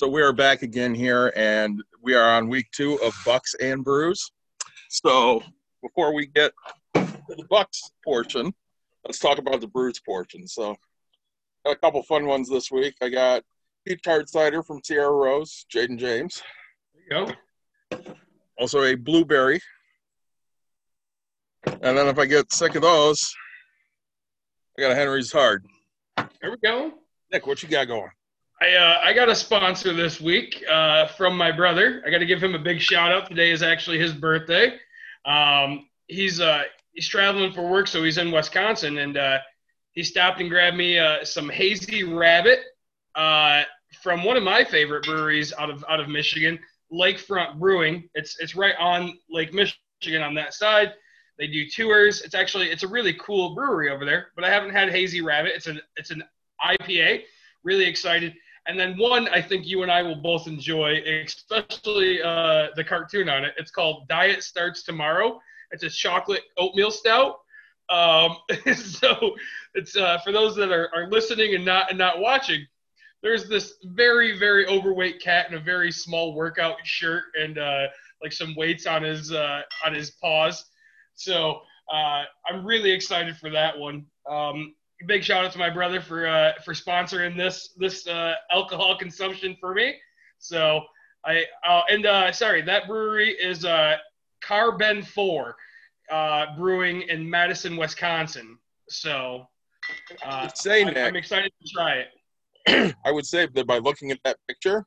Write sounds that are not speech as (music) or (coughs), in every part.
So we are back again here, and we are on week two of Bucks and Brews. So before we get to the Bucks portion, let's talk about the Brews portion. So got a couple fun ones this week. I got peach tart cider from Sierra Rose, Jaden James. There you go. Also a blueberry. And then if I get sick of those, I got a Henry's Hard. There we go. Nick, what you got going? I uh, I got a sponsor this week uh, from my brother. I got to give him a big shout out. Today is actually his birthday. Um, he's uh, he's traveling for work, so he's in Wisconsin, and uh, he stopped and grabbed me uh, some hazy rabbit uh, from one of my favorite breweries out of out of Michigan, Lakefront Brewing. It's it's right on Lake Michigan on that side. They do tours. It's actually it's a really cool brewery over there. But I haven't had hazy rabbit. It's an it's an IPA. Really excited. And then one I think you and I will both enjoy, especially uh, the cartoon on it. It's called Diet Starts Tomorrow. It's a chocolate oatmeal stout. Um, (laughs) so it's uh, for those that are, are listening and not and not watching. There's this very very overweight cat in a very small workout shirt and uh, like some weights on his uh, on his paws. So uh, I'm really excited for that one. Um, big shout out to my brother for uh, for sponsoring this this uh, alcohol consumption for me. So I uh, and uh, sorry, that brewery is uh, Karben4 uh, Brewing in Madison, Wisconsin. So uh, Say, I'm, Nick. I'm excited to try it. (clears throat) I would say that by looking at that picture,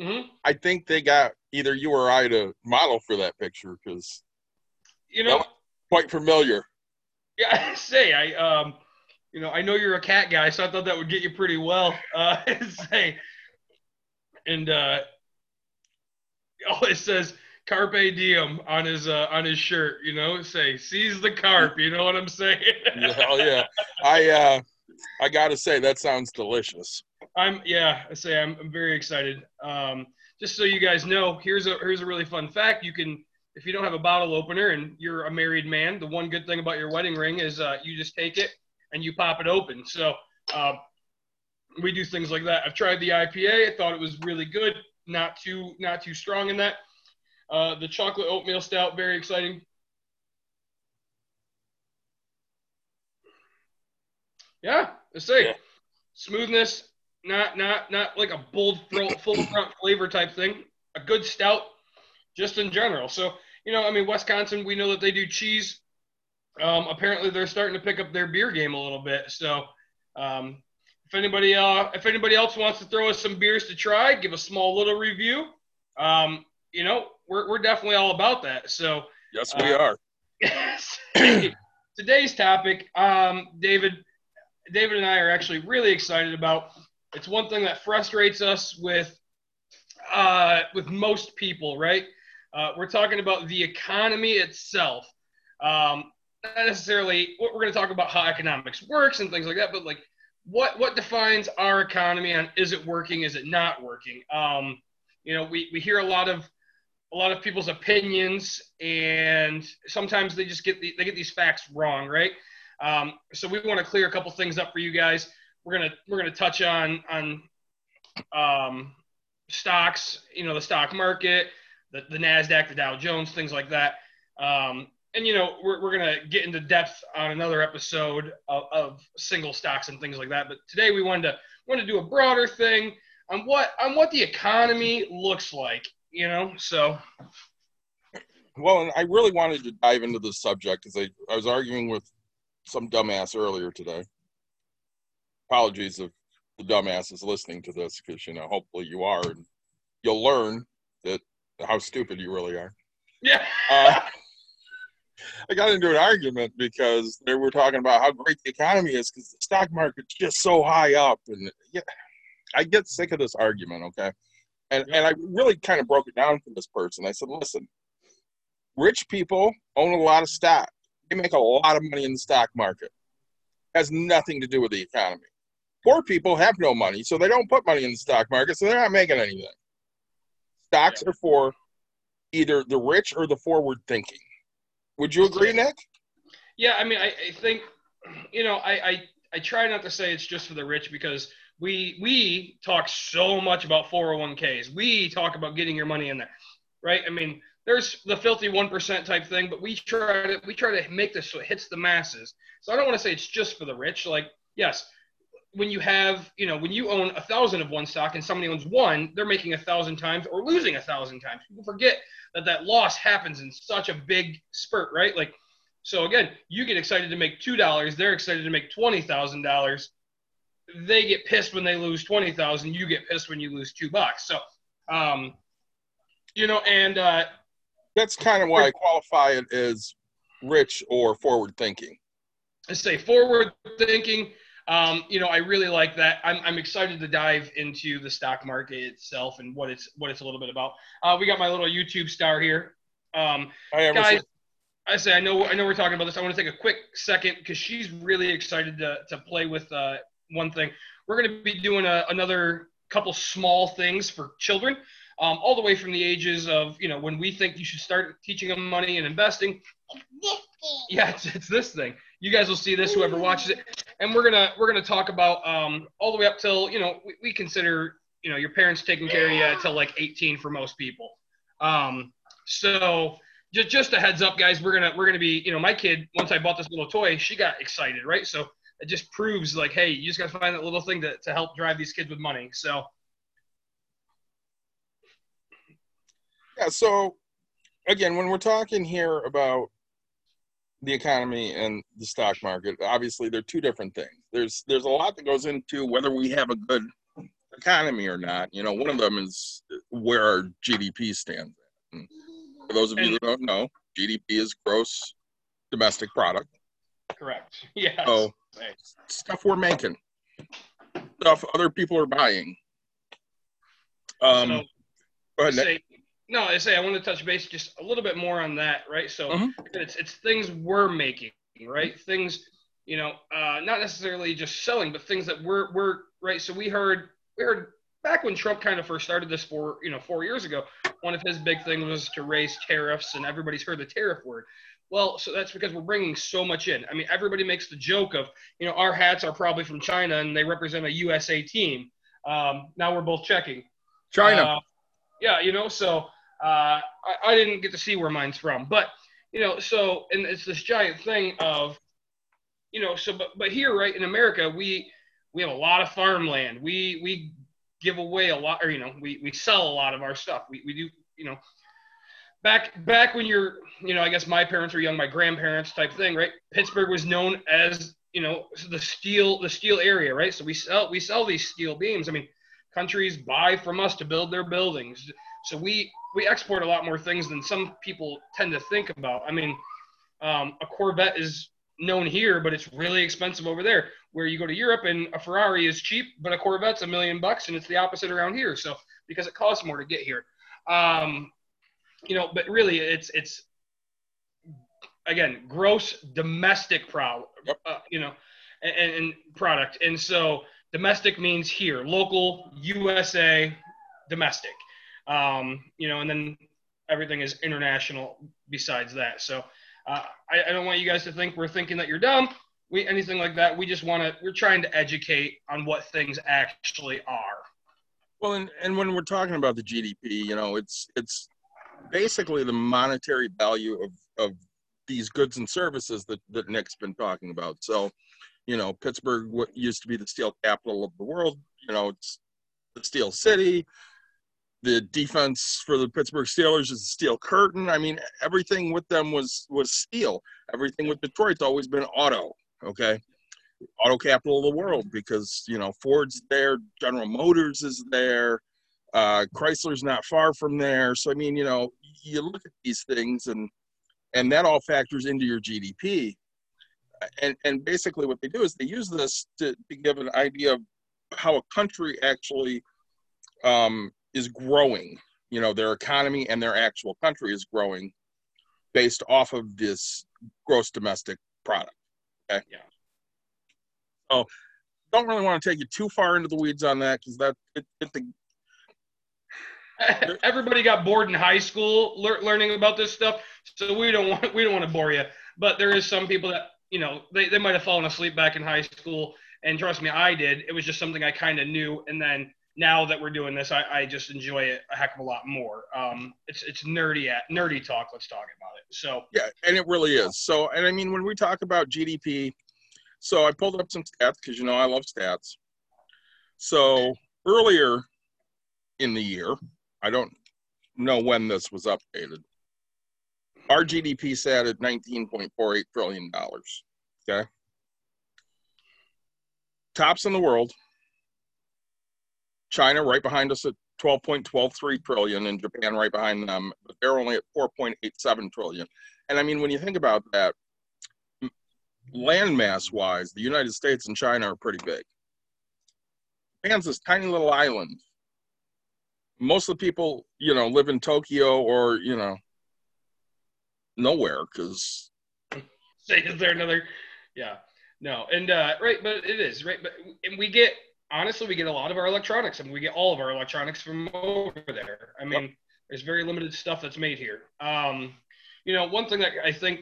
hmm I think they got either you or I to model for that picture because You know, quite familiar. yeah, (laughs) I say I um, you know, I know you're a cat guy, so I thought that would get you pretty well. Uh, (laughs) say, and uh, oh, it says carpe diem on his uh, on his shirt. You know, say seize the carp. You know what I'm saying? Oh yeah, I uh, I gotta say that sounds delicious. I'm yeah. I say I'm, I'm very excited. Um, just so you guys know, here's a here's a really fun fact. You can if you don't have a bottle opener and you're a married man, the one good thing about your wedding ring is uh, you just take it and you pop it open. So uh, we do things like that. I've tried the IPA. I thought it was really good. Not too not too strong in that. Uh, the chocolate oatmeal stout, very exciting. Yeah, let's say Yeah. smoothness, not not not like a bold fro- full front flavor type thing. A good stout, just in general. So you know, I mean, Wisconsin, we know that they do cheese. Um, apparently, they're starting to pick up their beer game a little bit. So um, if anybody uh, if anybody else wants to throw us some beers to try, give a small little review. Um, you know, we're we're definitely all about that. So Yes, we Uh, are. (coughs) today's topic, um, David, David and I are actually really excited about. It's one thing that frustrates us with, uh, with most people, right? Uh, we're talking about the economy itself. Um, not necessarily. What we're going to talk about how economics works and things like that, but like, what what defines our economy and is it working? Is it not working? Um, you know, we, we hear a lot of a lot of people's opinions, and sometimes they just get the, they get these facts wrong, right? Um, so we want to clear a couple things up for you guys. We're gonna we're gonna touch on on um, stocks, you know, the stock market, the, the Nasdaq, the Dow Jones, things like that. Um, and you know, we're, we're gonna get into depth on another episode of, of single stocks and things like that. But today we wanted to wanted to do a broader thing on what on what the economy looks like. You know, so Well, and I really wanted to dive into this subject because I, I was arguing with some dumbass earlier today. Apologies if the dumbass is listening to this because you know hopefully you are and you'll learn that how stupid you really are. yeah. Uh, I got into an argument because they were talking about how great the economy is because the stock market's just so high up, and yeah, I get sick of this argument. Okay, and and I really kind of broke it down for this person. I said, listen, rich people own a lot of stock. They make a lot of money in the stock market. Has nothing to do with the economy. Poor people have no money, so they don't put money in the stock market, so they're not making anything. Stocks are for either the rich or the forward thinking. Would you agree, Nick? Yeah, I mean, I, I think, (clears throat) you know, I, I, I try not to say it's just for the rich because we we talk so much about 401ks. We talk about getting your money in there, right? I mean, there's the filthy one percent type thing, but we try to we try to make this so it hits the masses. So I don't want to say it's just for the rich. Like, yes, when you have, you know, when you own a thousand of one stock and somebody owns one, they're making a thousand times or losing a thousand times. People forget that that loss happens in such a big spurt, right? Like, so again, you get excited to make two dollars, they're excited to make twenty thousand dollars. They get pissed when they lose twenty thousand. You get pissed when you lose two bucks. So, um, you know, and uh, that's kind of why I qualify it as rich or forward thinking. I say forward thinking um, you know, I really like that. I'm, I'm excited to dive into the stock market itself and what it's what it's a little bit about. Uh, we got my little YouTube star here. Um, Hi, guys, I say I know I know we're talking about this. I want to take a quick second because she's really excited to to play with uh, one thing. We're going to be doing a, another couple small things for children, um, all the way from the ages of you know when we think you should start teaching them money and investing. Yeah, it's, it's this thing. You guys will see this, whoever watches it, and we're gonna we're gonna talk about um, all the way up till you know we, we consider you know your parents taking care of you until like 18 for most people. Um, so just just a heads up, guys, we're gonna we're gonna be you know my kid once I bought this little toy, she got excited, right? So it just proves like, hey, you just gotta find that little thing to to help drive these kids with money. So yeah, so again, when we're talking here about the economy and the stock market obviously they're two different things. There's there's a lot that goes into whether we have a good economy or not. You know one of them is where our gdp stands and for those of you that don't know gdp is gross domestic product. Correct. (laughs) Yeah so stuff we're making stuff other people are buying. Um so, go ahead, say, no, I say I want to touch base just a little bit more on that, right? So mm-hmm. it's it's things we're making, right? Things, you know, uh, not necessarily just selling, but things that we're we're right. So we heard we heard back when Trump kind of first started this four you know four years ago. One of his big things was to raise tariffs, and everybody's heard the tariff word. Well, so that's because we're bringing so much in. I mean, everybody makes the joke of, you know, our hats are probably from China and they represent a USA team. Um, now we're both checking. China. Uh, yeah, you know, so uh, I, I didn't get to see where mine's from, but you know, so and it's this giant thing of, you know, so but but here, right in America, we we have a lot of farmland. We we give away a lot, or you know, we we sell a lot of our stuff. We we do, you know, back back when you're, you know, I guess my parents were young, my grandparents type thing, right? Pittsburgh was known as you know the steel the steel area, right? So we sell we sell these steel beams. I mean, countries buy from us to build their buildings. So we we export a lot more things than some people tend to think about. I mean, um, a Corvette is known here, but it's really expensive over there. Where you go to Europe and a Ferrari is cheap, but a Corvette's a million bucks, and it's the opposite around here. So because it costs more to get here, um, you know. But really, it's it's again gross domestic pro, uh, you know, and, and product. And so domestic means here, local, USA, domestic um, you know, and then everything is international besides that. So uh, I, I, don't want you guys to think we're thinking that you're dumb. We anything like that. We just want to. We're trying to educate on what things actually are. Well, and, and when we're talking about the GDP, you know, it's it's basically the monetary value of of these goods and services that that Nick's been talking about. So, you know, Pittsburgh what used to be the steel capital of the world. You know, it's the steel city the defense for the Pittsburgh Steelers is a steel curtain. I mean, everything with them was was steel. Everything with Detroit's always been auto. Okay, auto capital of the world because you know Ford's there, General Motors is there, uh, Chrysler's not far from there. So I mean, you know, you look at these things and and that all factors into your GDP. And and basically what they do is they use this to, to give an idea of how a country actually um, is growing. You know, their economy and their actual country is growing based off of this gross domestic product. Okay. Yeah. So don't really want to take you too far into the weeds on that because that it, it the (laughs) everybody got bored in high school le- learning about this stuff so we don't want we don't want to bore you but there is some people that you know they, they might have fallen asleep back in high school And trust me, I did. It was just something I kind of knew. And then now that we're doing this, I, I just enjoy it a heck of a lot more. Um, it's it's nerdy at nerdy talk. Let's talk about it. So yeah, and it really is. So, and I mean, when we talk about GDP, so I pulled up some stats because you know I love stats. So earlier in the year, I don't know when this was updated. Our GDP sat at 19.48 trillion dollars. Okay. Tops in the world. China right behind us at 12.123 trillion and Japan right behind them, but they're only at 4.87 trillion. And I mean, when you think about that, landmass wise, the United States and China are pretty big. Japan's this tiny little island. Most of the people, you know, live in Tokyo or, you know, nowhere because. (laughs) Say, is there another? Yeah. No. And, uh, right, but it is, right? But, and we get, honestly, we get a lot of our electronics. I mean, we get all of our electronics from over there. I mean, there's very limited stuff that's made here. Um, you know, one thing that I think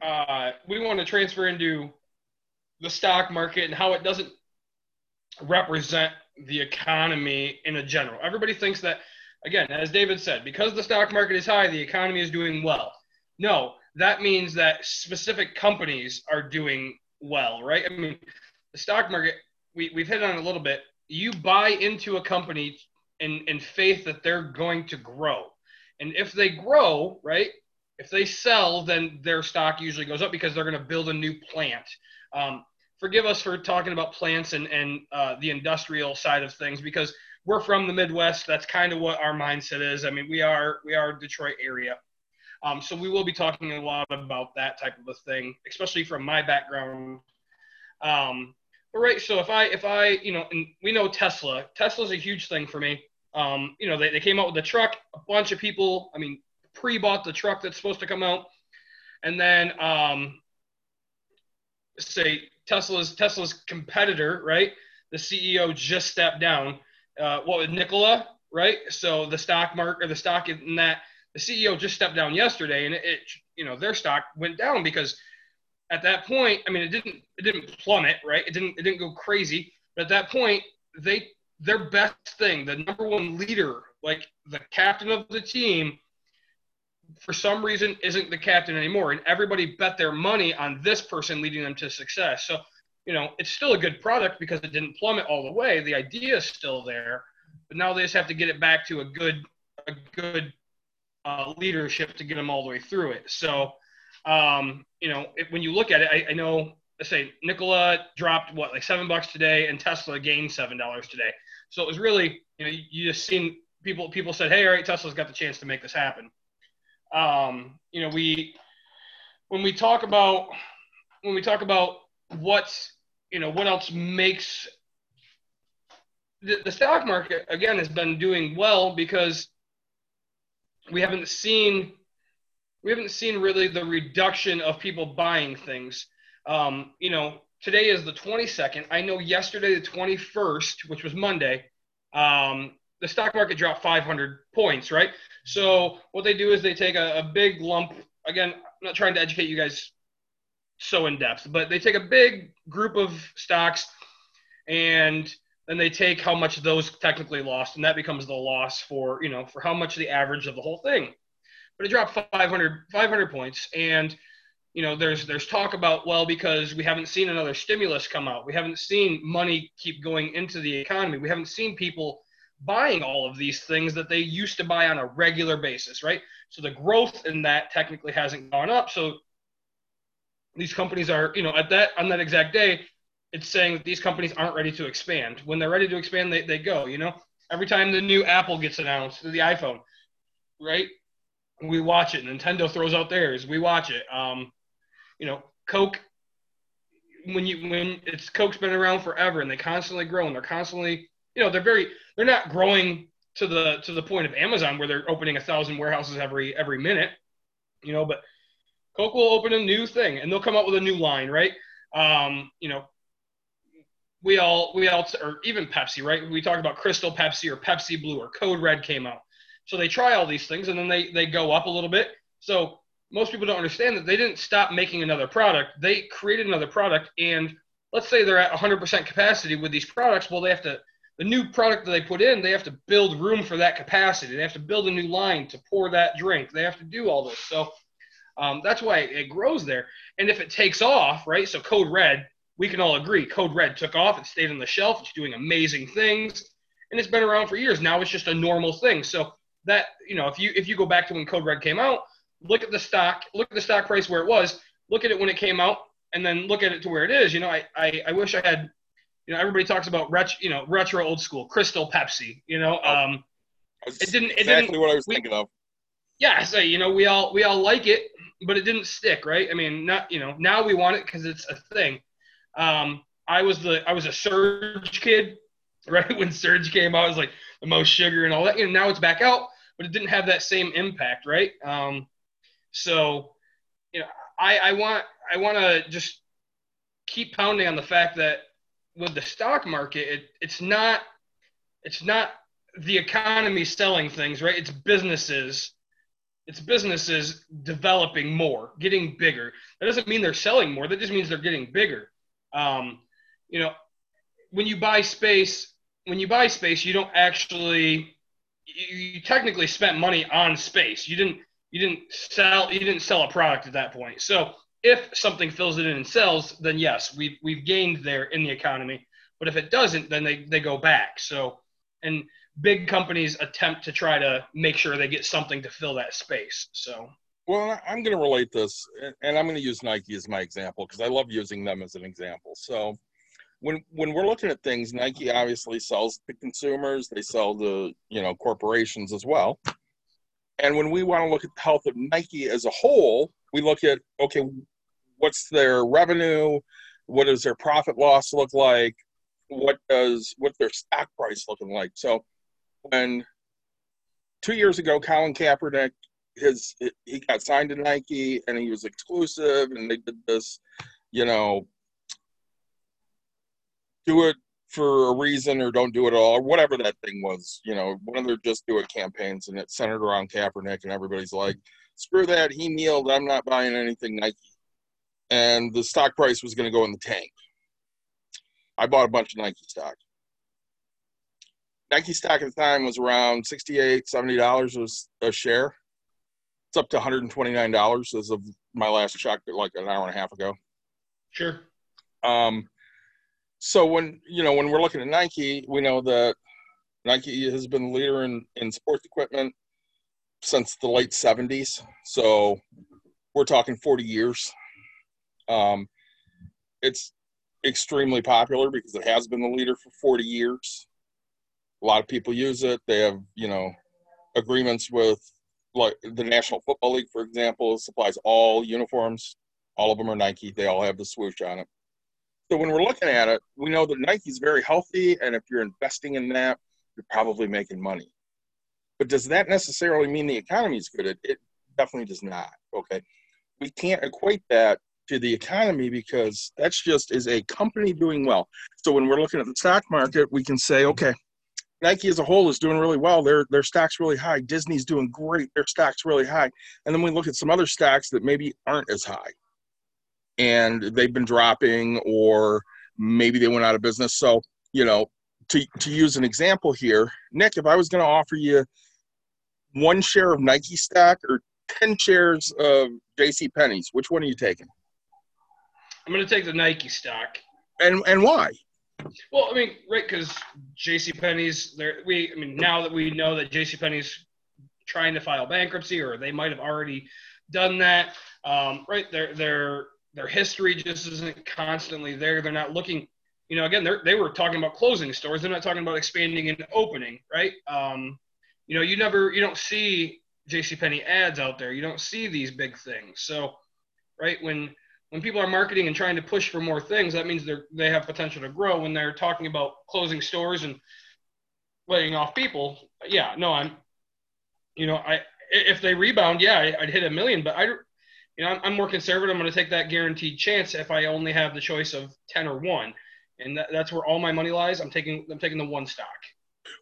uh, we want to transfer into the stock market and how it doesn't represent the economy in a general. Everybody thinks that, again, as David said, because the stock market is high, the economy is doing well. No, that means that specific companies are doing well, right? I mean, the stock market, we, we've hit on a little bit. You buy into a company in, in faith that they're going to grow. And if they grow, right, if they sell, then their stock usually goes up because they're going to build a new plant. Um, forgive us for talking about plants and, and uh, the industrial side of things because we're from the Midwest. That's kind of what our mindset is. I mean, we are we are Detroit area, um, so we will be talking a lot about that type of a thing, especially from my background. Um, right, so if I if I you know, and we know Tesla. Tesla's a huge thing for me. Um, you know, they, they came out with the truck. A bunch of people, I mean, pre-bought the truck that's supposed to come out, and then um, say Tesla's Tesla's competitor, right? The CEO just stepped down. Uh, what was Nikola, right? So the stock market or the stock in that the CEO just stepped down yesterday, and it, it you know their stock went down because at that point, I mean, it didn't it didn't plummet, right? It didn't it didn't go crazy, but at that point, they their best thing, the number one leader, like the captain of the team, for some reason isn't the captain anymore. And everybody bet their money on this person leading them to success. So you know it's still a good product because it didn't plummet all the way. The idea is still there. But now they just have to get it back to a good a good uh, leadership to get them all the way through it. So um, you know it, when you look at it I, I know let's say Nikola dropped what like seven bucks today and Tesla gained seven dollars today. So it was really you know you just seen people people said hey all right Tesla's got the chance to make this happen. Um, you know, we when we talk about when we talk about what's you know what else makes the, the stock market again has been doing well because we haven't seen we haven't seen really the reduction of people buying things. Um, you know, today is the 22nd. I know yesterday, the 21st, which was Monday, um, the stock market dropped 500 points, right? So what they do is they take a, a big lump. Again, I'm not trying to educate you guys so in depth, but they take a big group of stocks and then they take how much those technically lost, and that becomes the loss for you know for how much the average of the whole thing. But it dropped 500 500 points, and you know there's there's talk about well because we haven't seen another stimulus come out, we haven't seen money keep going into the economy, we haven't seen people buying all of these things that they used to buy on a regular basis, right? So the growth in that technically hasn't gone up. So these companies are, you know, at that on that exact day, it's saying that these companies aren't ready to expand. When they're ready to expand, they, they go, you know. Every time the new Apple gets announced, the iPhone, right? We watch it. Nintendo throws out theirs. We watch it. Um, you know, Coke when you when it's Coke's been around forever and they constantly grow and they're constantly you know they're very they're not growing to the to the point of Amazon where they're opening a thousand warehouses every every minute, you know. But Coke will open a new thing and they'll come out with a new line, right? Um, you know, we all we all or even Pepsi, right? We talk about Crystal Pepsi or Pepsi Blue or Code Red came out. So they try all these things and then they they go up a little bit. So most people don't understand that they didn't stop making another product. They created another product and let's say they're at 100% capacity with these products. Well, they have to the new product that they put in, they have to build room for that capacity. They have to build a new line to pour that drink. They have to do all this. So um, that's why it grows there. And if it takes off, right? So Code Red, we can all agree, Code Red took off. It stayed on the shelf. It's doing amazing things, and it's been around for years. Now it's just a normal thing. So that you know, if you if you go back to when Code Red came out, look at the stock, look at the stock price where it was, look at it when it came out, and then look at it to where it is. You know, I I, I wish I had you know, everybody talks about retro, you know, retro old school, Crystal Pepsi. You know, oh, um, it didn't. It exactly didn't, what I was we, thinking of. Yeah, so you know, we all we all like it, but it didn't stick, right? I mean, not you know, now we want it because it's a thing. Um, I was the I was a Surge kid, (laughs) right? When Surge came out, I was like the most sugar and all that. You know, now it's back out, but it didn't have that same impact, right? Um, so, you know, I I want I want to just keep pounding on the fact that with the stock market, it, it's not it's not the economy selling things, right? It's businesses. It's businesses developing more, getting bigger. That doesn't mean they're selling more. That just means they're getting bigger. Um, you know, when you buy space, when you buy space, you don't actually you, you technically spent money on space. You didn't you didn't sell you didn't sell a product at that point. So if something fills it in and sells, then yes, we've we've gained there in the economy. But if it doesn't, then they, they go back. So and big companies attempt to try to make sure they get something to fill that space. So well, I'm going to relate this, and I'm going to use Nike as my example because I love using them as an example. So, when when we're looking at things, Nike obviously sells to consumers; they sell to you know corporations as well. And when we want to look at the health of Nike as a whole, we look at okay, what's their revenue? What does their profit loss look like? What does what's their stock price looking like? So when two years ago, Colin Kaepernick his he got signed to Nike and he was exclusive, and they did this, you know, do it for a reason or don't do it at all, or whatever that thing was. You know, one of their just do it campaigns, and it centered around Kaepernick, and everybody's like, screw that, he kneeled, I'm not buying anything Nike. And the stock price was going to go in the tank. I bought a bunch of Nike stock. Nike stock at the time was around 68 $70 a share. It's up to $129 as of my last check, like an hour and a half ago. Sure. Um, so when you know when we're looking at Nike, we know that Nike has been the leader in in sports equipment since the late 70s. So we're talking 40 years. Um, it's extremely popular because it has been the leader for 40 years. A lot of people use it. They have, you know, agreements with like the National Football League, for example, supplies all uniforms. All of them are Nike. They all have the swoosh on it. So when we're looking at it, we know that Nike's very healthy, and if you're investing in that, you're probably making money. But does that necessarily mean the economy is good? It, it definitely does not. Okay. We can't equate that to the economy because that's just is a company doing well. So when we're looking at the stock market, we can say, okay, Nike as a whole is doing really well. Their their stock's really high. Disney's doing great. Their stock's really high. And then we look at some other stocks that maybe aren't as high. And they've been dropping or maybe they went out of business. So, you know, to to use an example here, Nick, if I was going to offer you one share of Nike stock or 10 shares of JC Penney's, which one are you taking? I'm going to take the Nike stock. And and why? Well, I mean, right, because J.C. Penney's there. We, I mean, now that we know that J.C. Penney's trying to file bankruptcy, or they might have already done that, um, right? Their their their history just isn't constantly there. They're not looking. You know, again, they they were talking about closing stores. They're not talking about expanding and opening, right? Um, you know, you never, you don't see JCPenney ads out there. You don't see these big things. So, right when when people are marketing and trying to push for more things, that means they're they have potential to grow. When they're talking about closing stores and laying off people, yeah, no, I'm, you know, I if they rebound, yeah, I'd hit a million, but I, you know, I'm, I'm more conservative. I'm going to take that guaranteed chance if I only have the choice of ten or one, and that, that's where all my money lies. I'm taking I'm taking the one stock.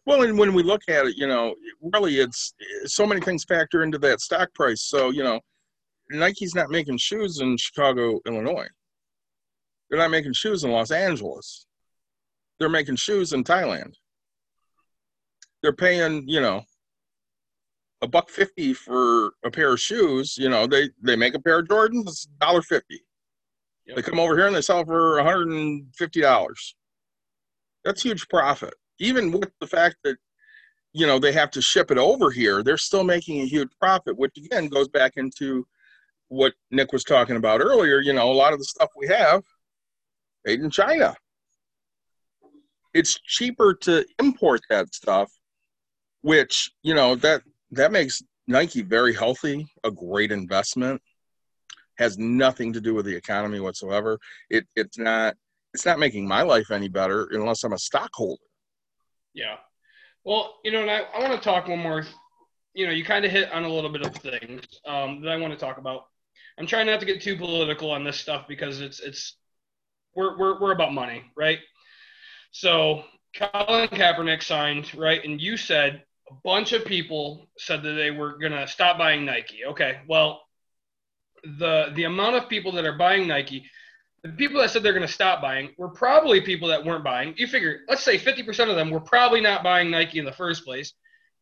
Well, and when we look at it, you know, really, it's so many things factor into that stock price. So, you know Nike's not making shoes in Chicago, Illinois. They're not making shoes in Los Angeles. They're making shoes in Thailand. They're paying, you know, a buck fifty for a pair of shoes. You know, they they make a pair of Jordans, it's dollar fifty. Yep. They come over here and they sell for one hundred and fifty dollars. That's huge profit. Even with the fact that you know they have to ship it over here, they're still making a huge profit, which again goes back into what Nick was talking about earlier. You know, a lot of the stuff we have made in China. It's cheaper to import that stuff, which you know that that makes Nike very healthy, a great investment. Has nothing to do with the economy whatsoever. It it's not it's not making my life any better unless I'm a stockholder. Yeah. Well, you know, and I, I want to talk one more. You know, you kind of hit on a little bit of things um, that I want to talk about. I'm trying not to get too political on this stuff because it's it's we're we're we're about money, right? So Colin Kaepernick signed, right? And you said a bunch of people said that they were gonna stop buying Nike. Okay, well, the the amount of people that are buying Nike, the people that said they're gonna stop buying were probably people that weren't buying. You figure, let's say 50% of them were probably not buying Nike in the first place,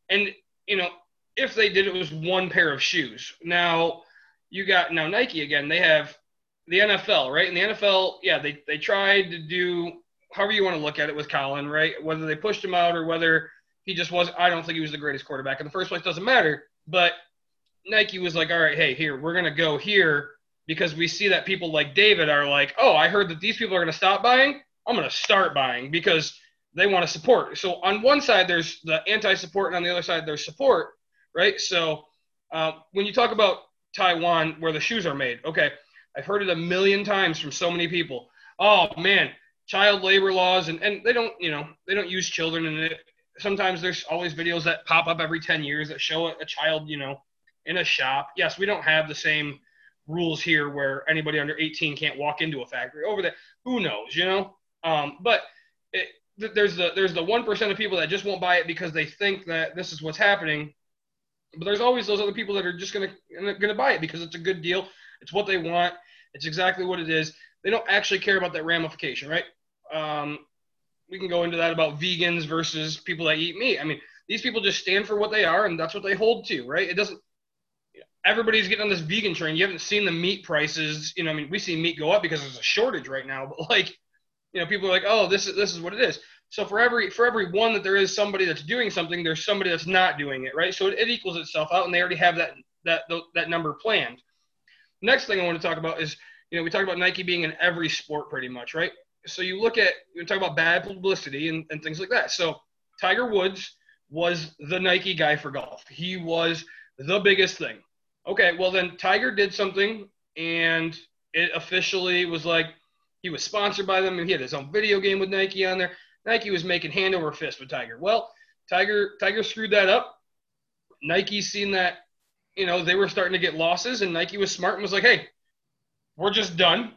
and you know, if they did, it was one pair of shoes. Now, you got now Nike again. They have the NFL, right? In the NFL, yeah, they they tried to do however you want to look at it with Colin, right? Whether they pushed him out or whether he just was. I don't think he was the greatest quarterback in the first place. Doesn't matter. But Nike was like, all right, hey, here we're gonna go here because we see that people like David are like, oh, I heard that these people are gonna stop buying. I'm gonna start buying because they want to support. So on one side there's the anti-support, and on the other side there's support, right? So uh, when you talk about Taiwan, where the shoes are made, okay, I've heard it a million times from so many people. Oh man, child labor laws, and, and they don't, you know, they don't use children in it sometimes there's always videos that pop up every 10 years that show a, child, you know, in a shop. Yes, we don't have the same rules here where anybody under 18 can't walk into a factory. Over there, who knows, you know? Um, but it, there's the there's the one percent of people that just won't buy it because they think that this is what's happening. But there's always those other people that are just gonna gonna buy it because it's a good deal. It's what they want. It's exactly what it is. They don't actually care about that ramification, right? Um, we can go into that about vegans versus people that eat meat. I mean, these people just stand for what they are, and that's what they hold to, right? It doesn't. Everybody's getting on this vegan train. You haven't seen the meat prices. You know, I mean, we see meat go up because there's a shortage right now. (laughs) But like, you know, people are like, oh, this is this is what it is. So for every for every one that there is somebody that's doing something, there's somebody that's not doing it, right? So it, it equals itself out, and they already have that that that number planned. Next thing I want to talk about is, you know, we talk about Nike being in every sport pretty much, right? So you look at you talk about bad publicity and, and things like that. So Tiger Woods was the Nike guy for golf. He was the biggest thing. Okay, well then Tiger did something and it officially was like he was sponsored by them and he had his own video game with Nike on there. Nike was making hand over fist with Tiger. Well, Tiger Tiger screwed that up. Nike seen that, you know, they were starting to get losses and Nike was smart and was like, "Hey, we're just done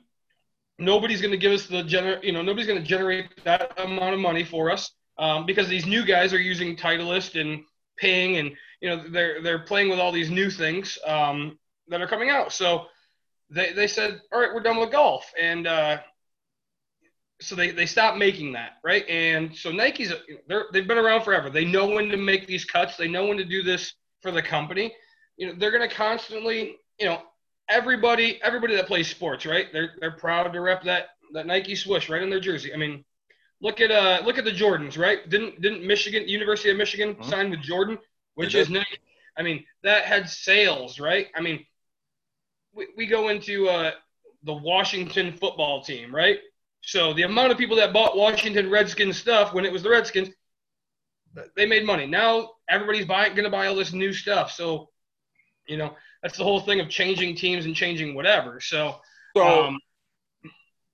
nobody's going to give us the gener- you know nobody's going to generate that amount of money for us um, because these new guys are using Titleist and Ping and you know they're they're playing with all these new things um, that are coming out. So they they said, all right, we're done with golf, and uh, so they they stopped making that right. And so Nike's they're they've been around forever. They know when to make these cuts. They know when to do this for the company. You know they're going to constantly you know everybody everybody that plays sports, right? They're they're proud to rep that that Nike swoosh right in their jersey. I mean, look at uh look at the Jordans, right? Didn't didn't Michigan University of Michigan mm-hmm. sign with Jordan, which is Nike? I mean, that had sales, right? I mean, we, we go into uh, the Washington football team, right? So the amount of people that bought Washington Redskins stuff when it was the Redskins, they made money. Now everybody's buying, gonna buy all this new stuff. So, you know, that's the whole thing of changing teams and changing whatever. So, so um,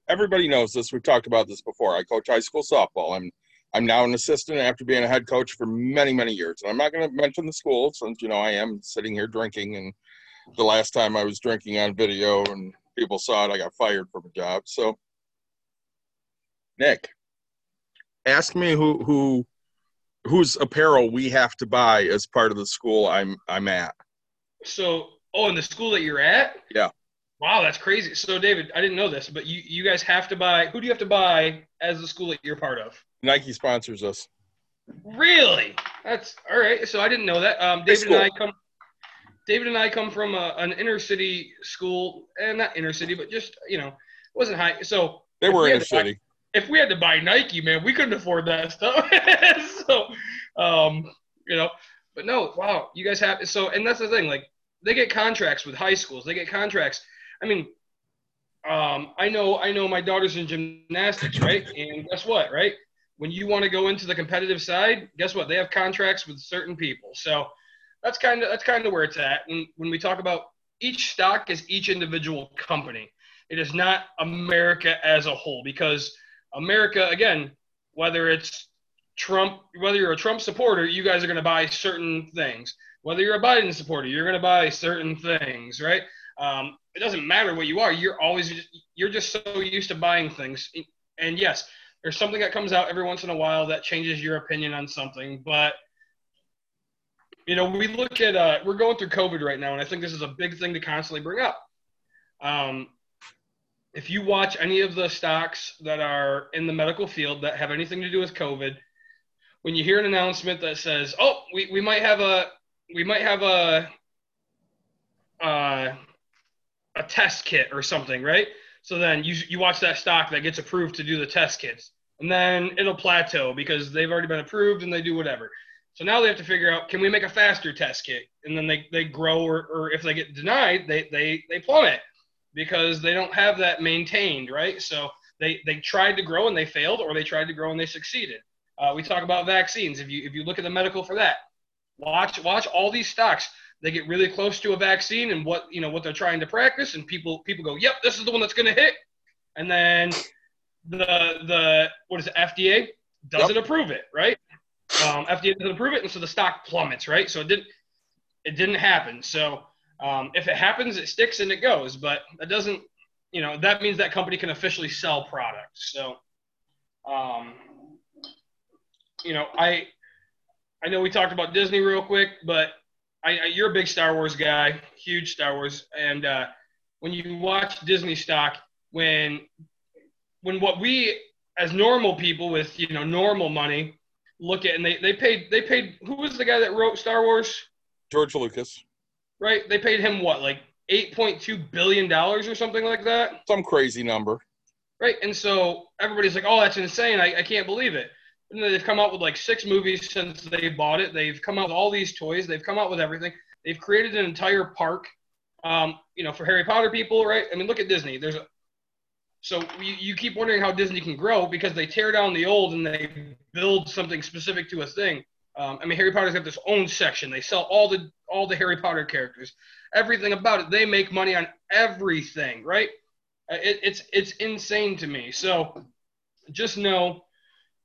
everybody knows this. We've talked about this before. I coach high school softball. I'm I'm now an assistant after being a head coach for many many years. And I'm not going to mention the school since you know I am sitting here drinking. And the last time I was drinking on video and people saw it, I got fired from a job. So, Nick, ask me who who whose apparel we have to buy as part of the school I'm I'm at. So Oh, in the school that you're at? Yeah. Wow, that's crazy. So, David, I didn't know this, but you, you guys have to buy. Who do you have to buy as the school that you're part of? Nike sponsors us. Really? That's all right. So I didn't know that. Um, David and I come. David and I come from a, an inner city school, and not inner city, but just you know, it wasn't high. So they were inner city. Buy, if we had to buy Nike, man, we couldn't afford that stuff. (laughs) so, um, you know, but no, wow, you guys have so, and that's the thing. Like, they get contracts with high schools. They get contracts. I mean, um, I know, I know, my daughter's in gymnastics, right? And guess what, right? When you want to go into the competitive side, guess what? They have contracts with certain people. So that's kind of that's kind of where it's at. And when we talk about each stock is each individual company. It is not America as a whole because America, again, whether it's Trump, whether you're a Trump supporter, you guys are going to buy certain things. Whether you're a Biden supporter, you're going to buy certain things, right? Um, it doesn't matter what you are. You're always you're just so used to buying things. And yes, there's something that comes out every once in a while that changes your opinion on something. But you know, we look at uh, we're going through COVID right now, and I think this is a big thing to constantly bring up. Um, if you watch any of the stocks that are in the medical field that have anything to do with COVID, when you hear an announcement that says, "Oh, we, we might have a we might have a uh, a test kit or something, right?" So then you you watch that stock that gets approved to do the test kits, and then it'll plateau because they've already been approved and they do whatever. So now they have to figure out can we make a faster test kit, and then they, they grow, or, or if they get denied, they they they plummet because they don't have that maintained, right? So they, they tried to grow and they failed, or they tried to grow and they succeeded. Uh, we talk about vaccines. If you if you look at the medical for that, watch watch all these stocks. They get really close to a vaccine and what you know what they're trying to practice, and people people go, "Yep, this is the one that's going to hit," and then the the what is it, FDA doesn't yep. approve it, right? Um, FDA doesn't approve it, and so the stock plummets, right? So it didn't it didn't happen. So um, if it happens, it sticks and it goes, but that doesn't, you know, that means that company can officially sell products. So, um, you know, I, I know we talked about Disney real quick, but I, I you're a big Star Wars guy, huge Star Wars, and uh, when you watch Disney stock, when, when what we as normal people with you know normal money look at and they, they paid they paid who was the guy that wrote Star Wars? George Lucas right? They paid him what, like eight point two billion dollars or something like that. Some crazy number. Right, and so everybody's like, "Oh, that's insane! I, I can't believe it." They've come out with like six movies since they bought it. They've come out with all these toys. They've come out with everything. They've created an entire park, um, you know, for Harry Potter people, right? I mean, look at Disney. There's a so you, you keep wondering how Disney can grow because they tear down the old and they build something specific to a thing. Um, I mean, Harry Potter's got this own section. They sell all the all the Harry Potter characters, everything about it. They make money on everything, right? Uh, it, it's it's insane to me. So just know,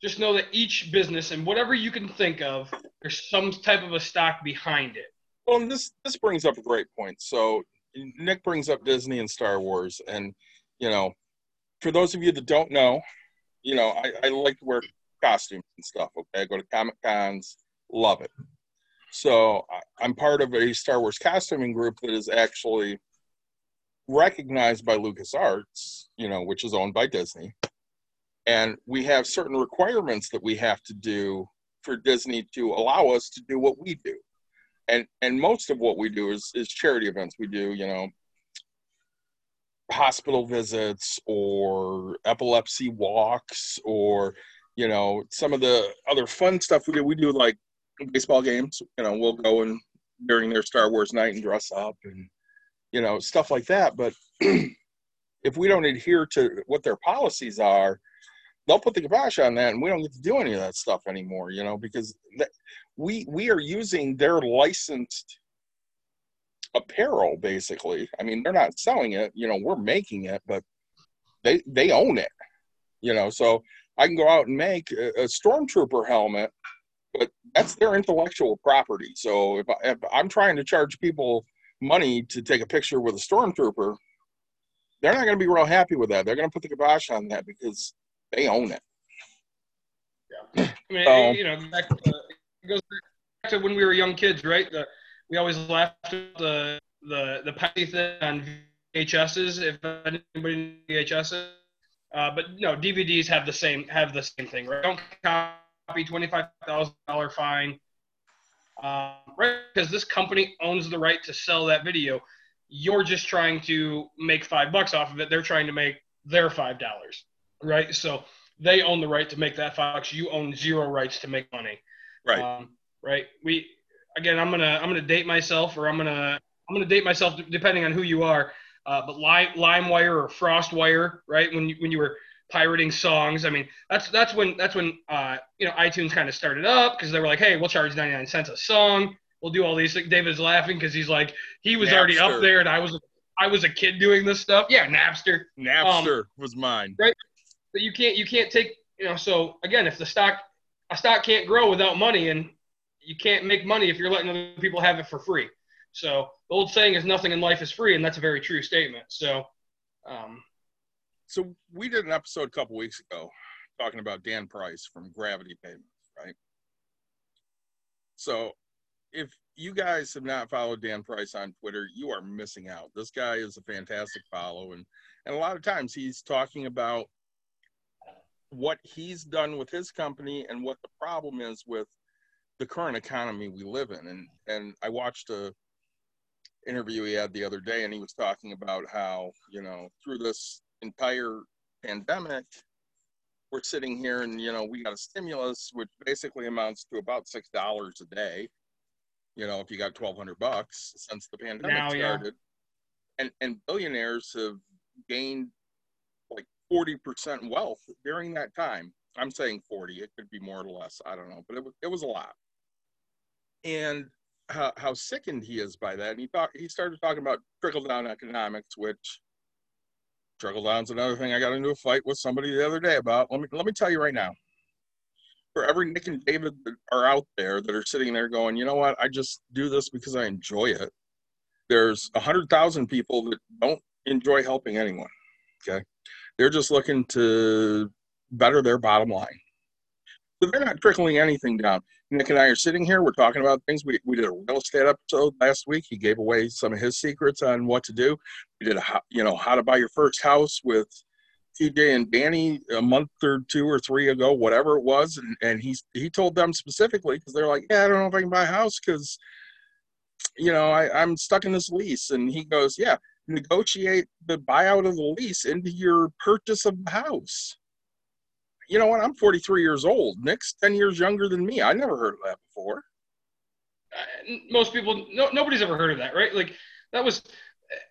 just know that each business and whatever you can think of, there's some type of a stock behind it. Well, this this brings up a great point. So Nick brings up Disney and Star Wars, and you know, for those of you that don't know, you know, I, I like to wear costumes and stuff. Okay, I go to Comic Cons, love it. So I'm part of a Star Wars costuming group that is actually recognized by LucasArts, you know, which is owned by Disney. And we have certain requirements that we have to do for Disney to allow us to do what we do. And and most of what we do is is charity events. We do, you know, hospital visits or epilepsy walks or you know some of the other fun stuff we do we do like baseball games you know we'll go and during their star wars night and dress up and you know stuff like that but (clears throat) if we don't adhere to what their policies are they'll put the kibosh on that and we don't get to do any of that stuff anymore you know because that, we we are using their licensed apparel basically i mean they're not selling it you know we're making it but they they own it you know so I can go out and make a, a stormtrooper helmet, but that's their intellectual property. So if, I, if I'm trying to charge people money to take a picture with a stormtrooper, they're not going to be real happy with that. They're going to put the kibosh on that because they own it. Yeah, I mean, so, you know, back, uh, it goes back to when we were young kids, right? The, we always laughed at the the the petty thing on VHSs if anybody VHSs. Uh, but no, DVDs have the same have the same thing, right? Don't copy twenty five thousand dollar fine, um, right? Because this company owns the right to sell that video. You're just trying to make five bucks off of it. They're trying to make their five dollars, right? So they own the right to make that fox. You own zero rights to make money, right? Um, right. We again, I'm gonna I'm gonna date myself, or I'm gonna I'm gonna date myself depending on who you are. Uh, but Lime, LimeWire or FrostWire, right? When you, when you were pirating songs, I mean, that's that's when that's when uh, you know iTunes kind of started up because they were like, hey, we'll charge 99 cents a song. We'll do all these. things. David's laughing because he's like, he was Napster. already up there, and I was I was a kid doing this stuff. Yeah, Napster. Napster um, was mine. Right. But you can't you can't take you know. So again, if the stock a stock can't grow without money, and you can't make money if you're letting other people have it for free. So the old saying is nothing in life is free, and that's a very true statement. So, um, so we did an episode a couple weeks ago talking about Dan Price from Gravity Payments, right? So if you guys have not followed Dan Price on Twitter, you are missing out. This guy is a fantastic follow, and and a lot of times he's talking about what he's done with his company and what the problem is with the current economy we live in. And and I watched a interview he had the other day, and he was talking about how you know through this entire pandemic, we're sitting here and you know we got a stimulus which basically amounts to about six dollars a day. You know, if you got twelve hundred bucks since the pandemic now, started, yeah. and and billionaires have gained like forty percent wealth during that time. I'm saying forty; it could be more or less. I don't know, but it was it was a lot. And how, how sickened he is by that. And he thought he started talking about trickle down economics, which trickle down's another thing I got into a fight with somebody the other day about. Let me let me tell you right now. For every Nick and David that are out there that are sitting there going, you know what, I just do this because I enjoy it. There's a hundred thousand people that don't enjoy helping anyone. Okay. They're just looking to better their bottom line. So they're not trickling anything down. Nick and I are sitting here. We're talking about things. We, we did a real estate episode last week. He gave away some of his secrets on what to do. We did a you know how to buy your first house with TJ and Danny a month or two or three ago, whatever it was, and and he he told them specifically because they're like, yeah, I don't know if I can buy a house because you know I, I'm stuck in this lease, and he goes, yeah, negotiate the buyout of the lease into your purchase of the house you know what? I'm 43 years old. Nick's 10 years younger than me. I never heard of that before. Uh, most people, no, nobody's ever heard of that, right? Like that was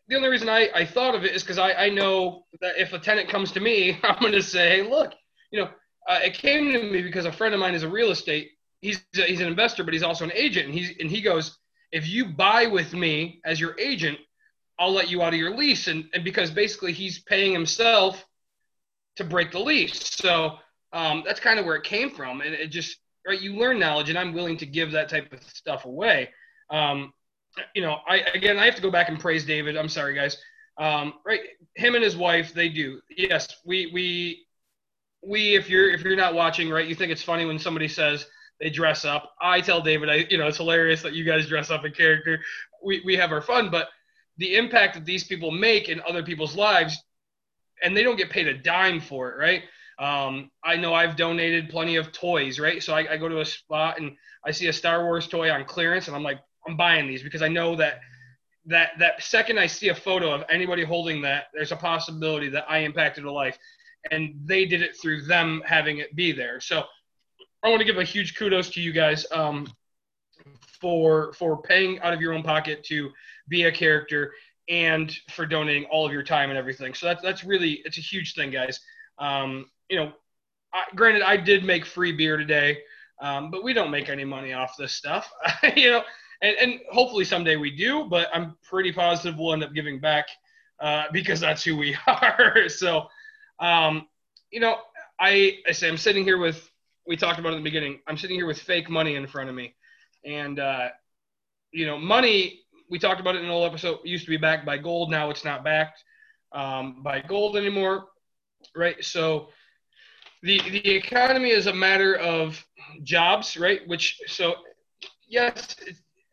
the only reason I, I thought of it is because I, I know that if a tenant comes to me, (laughs) I'm going to say, hey, look, you know, uh, it came to me because a friend of mine is a real estate. He's he's an investor, but he's also an agent. And he's and he goes, if you buy with me as your agent, I'll let you out of your lease. And and because basically he's paying himself to break the lease. So um, that's kind of where it came from. And it just, right, you learn knowledge, and I'm willing to give that type of stuff away. Um, you know, I, again, I have to go back and praise David. I'm sorry, guys. Um, right. Him and his wife, they do. Yes. We, we, we, if you're, if you're not watching, right, you think it's funny when somebody says they dress up. I tell David, I, you know, it's hilarious that you guys dress up in character. We, we have our fun, but the impact that these people make in other people's lives, and they don't get paid a dime for it, right? Um, I know I've donated plenty of toys, right? So I, I, go to a spot and I see a Star Wars toy on clearance, and I'm like, I'm buying these because I know that that that second I see a photo of anybody holding that, there's a possibility that I impacted a life, and they did it through them having it be there. So I want to give a huge kudos to you guys um, for for paying out of your own pocket to be a character and for donating all of your time and everything. So that's that's really it's a huge thing, guys. Um, you know, I, granted, I did make free beer today, um, but we don't make any money off this stuff, (laughs) you know, and, and hopefully someday we do, but I'm pretty positive we'll end up giving back uh, because that's who we (laughs) are. so, um, you know, I, I say I'm sitting here with, we talked about in the beginning, I'm sitting here with fake money in front of me. And, uh, you know, money, we talked about it in an old episode, It used to be backed by gold. Now it's not backed um, by gold anymore. Right. So, the the economy is a matter of jobs, right? Which so yes,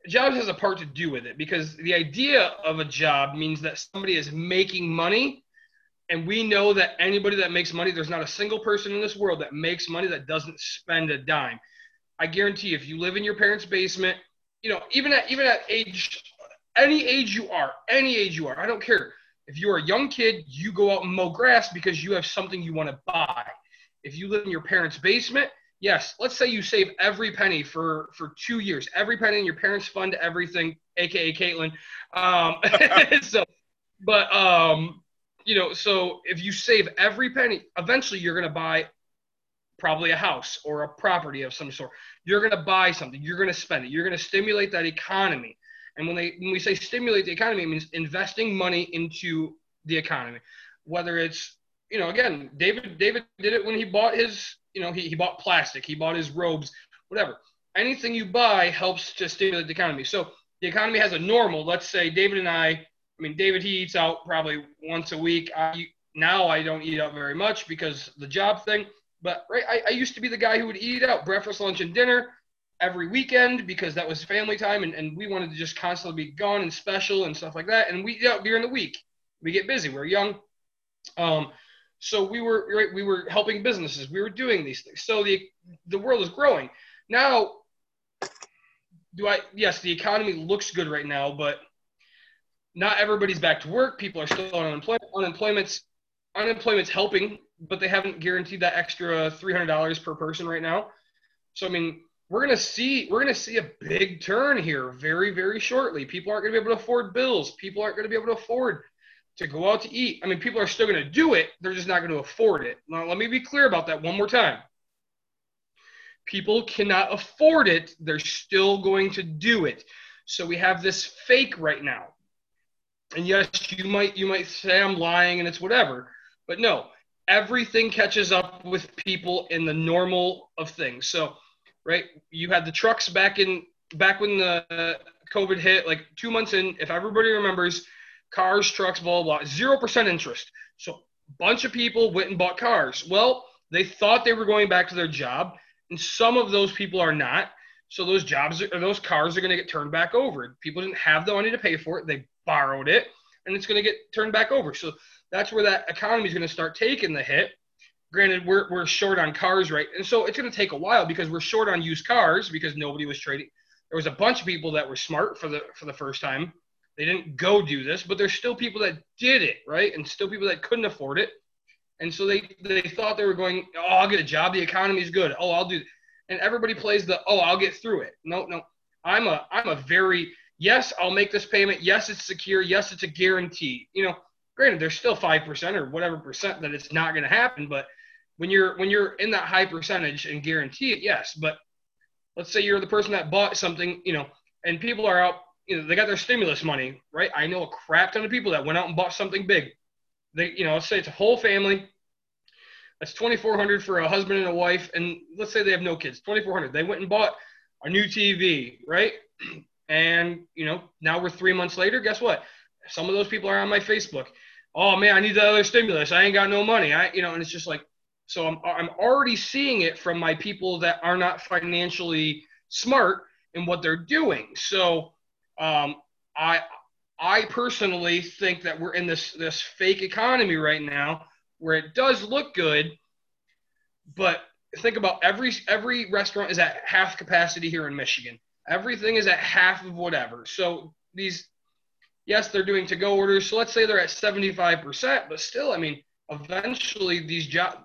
jobs has a part to do with it because the idea of a job means that somebody is making money and we know that anybody that makes money there's not a single person in this world that makes money that doesn't spend a dime i guarantee if you live in your parents basement you know even at even at age any age you are any age you are i don't care if you're a young kid you go out and mow grass because you have something you want to buy if you live in your parents basement yes, let's say you save every penny for for two years, every penny in your parents' fund everything, aka Caitlin. Um, (laughs) (laughs) so, but um, you know, so if you save every penny, eventually you're gonna buy probably a house or a property of some sort. You're gonna buy something. You're gonna spend it. You're gonna stimulate that economy. And when they when we say stimulate the economy, it means investing money into the economy, whether it's you know, again, David David did it when he bought his you know, he, he bought plastic, he bought his robes, whatever. Anything you buy helps to stimulate the economy. So the economy has a normal. Let's say David and I, I mean, David, he eats out probably once a week. I, now I don't eat out very much because the job thing. But right, I, I used to be the guy who would eat out breakfast, lunch, and dinner every weekend because that was family time and, and we wanted to just constantly be gone and special and stuff like that. And we out during the week. We get busy. We're young. Um, so we were we were helping businesses. We were doing these things. So the the world is growing. Now, do I? Yes, the economy looks good right now, but not everybody's back to work. People are still on unemployment. Unemployment's unemployment's helping, but they haven't guaranteed that extra three hundred dollars per person right now. So I mean, we're gonna see we're gonna see a big turn here very very shortly. People aren't gonna be able to afford bills. People aren't gonna be able to afford to go out to eat. I mean, people are still to do it, they're just not to afford it. Now, let me be clear about that one more time. People cannot afford it, they're still going to do it. So we have this fake right now. And yes, you might you might say I'm lying and it's whatever, but no, everything catches up with people in the normal of things. So, right, you had the trucks back in back when the COVID hit, like two months in. If everybody remembers, cars, trucks, blah, blah, blah. 0% interest. So a bunch of people went and bought cars. Well, they thought they were going back to their job, and some of those people are not. So those jobs or those cars are going to get turned back over. People didn't have the money to pay for it. They borrowed it, and it's going to get turned back over. So that's where that economy is going to start taking the hit. Granted, we're, we're short on cars, right? And so it's going to take a while because we're short on used cars because nobody was trading. There was a bunch of people that were smart for the for the first time they didn't go do this, but there's still people that did it, right? And still people that couldn't afford it. And so they, they thought they were going, oh, I'll get a job. The economy's good. Oh, I'll do. And everybody plays the, oh, I'll get through it. No, no. I'm a, I'm a very, yes, I'll make this payment. Yes, it's secure. Yes, it's a guarantee. You know, granted, there's still 5% or whatever percent that it's not going to happen. But when you're, when you're in that high percentage and guarantee it, yes. But let's say you're the person that bought something, you know, and people are out you know, they got their stimulus money, right? I know a crap ton of people that went out and bought something big. They, you know, let's say it's a whole family. That's twenty four hundred for a husband and a wife, and let's say they have no kids. Twenty four hundred. They went and bought a new TV, right? (clears throat) And you know, now we're three months later. Guess what? Some of those people are on my Facebook. Oh man, I need the other stimulus. I ain't got no money. I, you know, and it's just like, so I'm I'm already seeing it from my people that are not financially smart in what they're doing. So um, I I personally think that we're in this this fake economy right now where it does look good, but think about every every restaurant is at half capacity here in Michigan. Everything is at half of whatever. So these yes, they're doing to go orders. So let's say they're at 75%, but still, I mean, eventually these jobs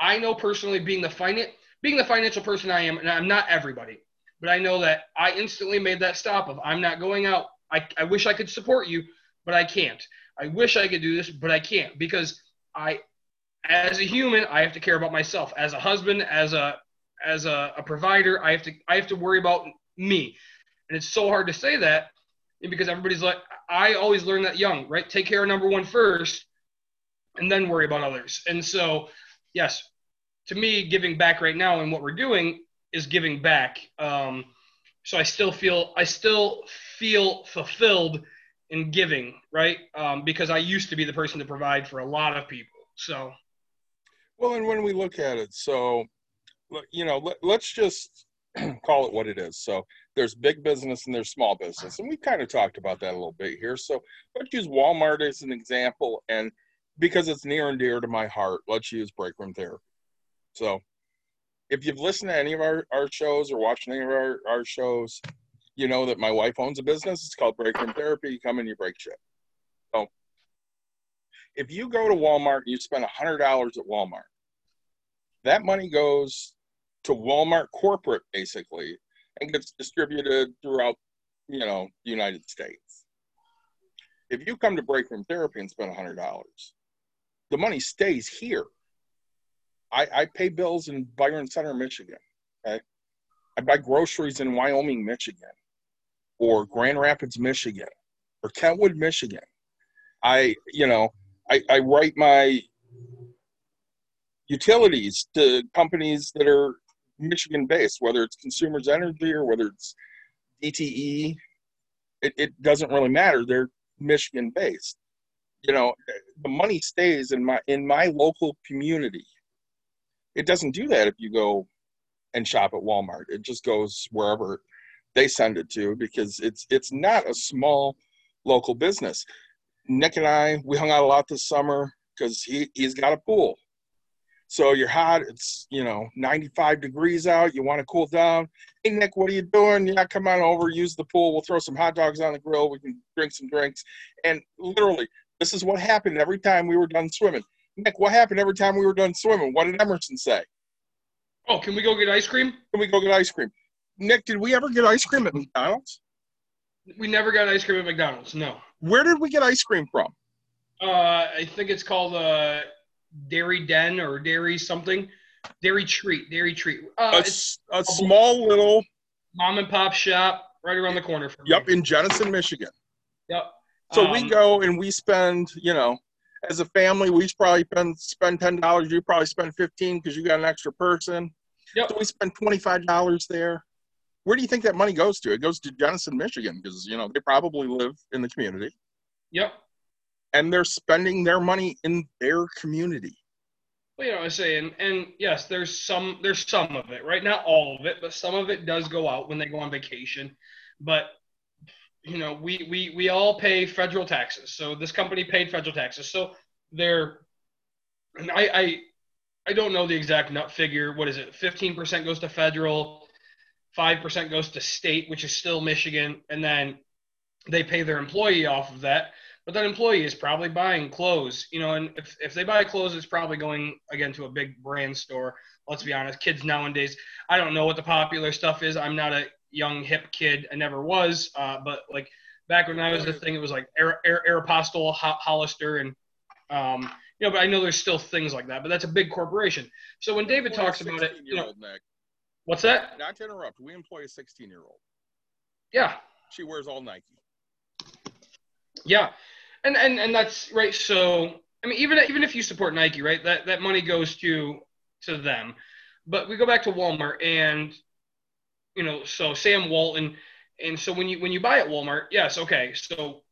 I know personally being the finance being the financial person I am, and I'm not everybody but I know that I instantly made that stop of I'm not going out. I, I wish I could support you, but I can't. I wish I could do this, but I can't because I, as a human, I have to care about myself. As a husband, as a as a, a provider, I have to I have to worry about me, and it's so hard to say that because everybody's like I always learned that young, right? Take care of number one first, and then worry about others. And so, yes, to me, giving back right now and what we're doing is giving back. Um, so I still feel I still feel fulfilled in giving, right? Um, because I used to be the person to provide for a lot of people. So, well, and when we look at it, so you know, let, let's just (clears throat) call it what it is. So there's big business and there's small business, and we kind of talked about that a little bit here. So let's use Walmart as an example, and because it's near and dear to my heart, let's use break room therapy. So if you've listened to any of our, our shows or watched any of our, our shows, you know that my wife owns a business. It's called Break Room Therapy. You come in, you break shit. So if you go to Walmart and you spend $100 at Walmart, that money goes to Walmart corporate basically and gets distributed throughout, you know, the United States. If you come to break room therapy and spend $100, the money stays here. I, I pay bills in Byron Center, Michigan. Okay. I buy groceries in Wyoming, Michigan, or Grand Rapids, Michigan, or Kentwood, Michigan. I, you know, I, I write my utilities to companies that are Michigan based, whether it's Consumers Energy or whether it's DTE. It, it doesn't really matter. They're Michigan based. You know, the money stays in my in my local community. It doesn't do that if you go and shop at Walmart. It just goes wherever they send it to because it's it's not a small local business. Nick and I we hung out a lot this summer because he he's got a pool so you're hot. It's you know 95 degrees out. You want to cool down. Hey Nick, what are you doing? Yeah, come on over. Use the pool. We'll throw some hot dogs on the grill. We can drink some drinks. And literally, this is what happened every time we were done swimming. Nick, what happened every time we were done swimming? What did Emerson say? Oh, can we go get ice cream? Can we go get ice cream? Nick, did we ever get ice cream at McDonald's? We never got ice cream at McDonald's. No. Where did we get ice cream from? Uh, I think it's called uh, Dairy Den or Dairy something. Dairy Treat, Dairy Treat. Uh, a, a small little mom and pop shop right around the corner from Yep, me. in Jenison, Michigan. Yep. So um, we go and we spend, you know, as a family, we probably spend spend ten dollars. You probably spend fifteen because you got an extra person. Yep. So we spend twenty five dollars there. Where do you think that money goes to? It goes to Jenison, Michigan, because you know they probably live in the community. Yep and they're spending their money in their community. Well, you know, I say, and, and yes, there's some there's some of it, right? Not all of it, but some of it does go out when they go on vacation. But you know, we we we all pay federal taxes. So this company paid federal taxes. So they're, and I I I don't know the exact nut figure. What is it? Fifteen percent goes to federal, five percent goes to state, which is still Michigan, and then they pay their employee off of that but that employee is probably buying clothes, you know, and if, if they buy clothes, it's probably going again to a big brand store. Let's be honest, kids nowadays, I don't know what the popular stuff is. I'm not a young hip kid. I never was. Uh, but like back when I was a thing, it was like Air, Air, Aeropostale, Hollister, and um, you know, but I know there's still things like that. But that's a big corporation. So when David talks about it, you know, Nick. what's that? Not to interrupt, we employ a 16 year old. Yeah. She wears all Nike. Yeah, and and and that's right. So I mean, even even if you support Nike, right, that that money goes to to them. But we go back to Walmart, and you know, so Sam Walton, and so when you when you buy at Walmart, yes, okay, so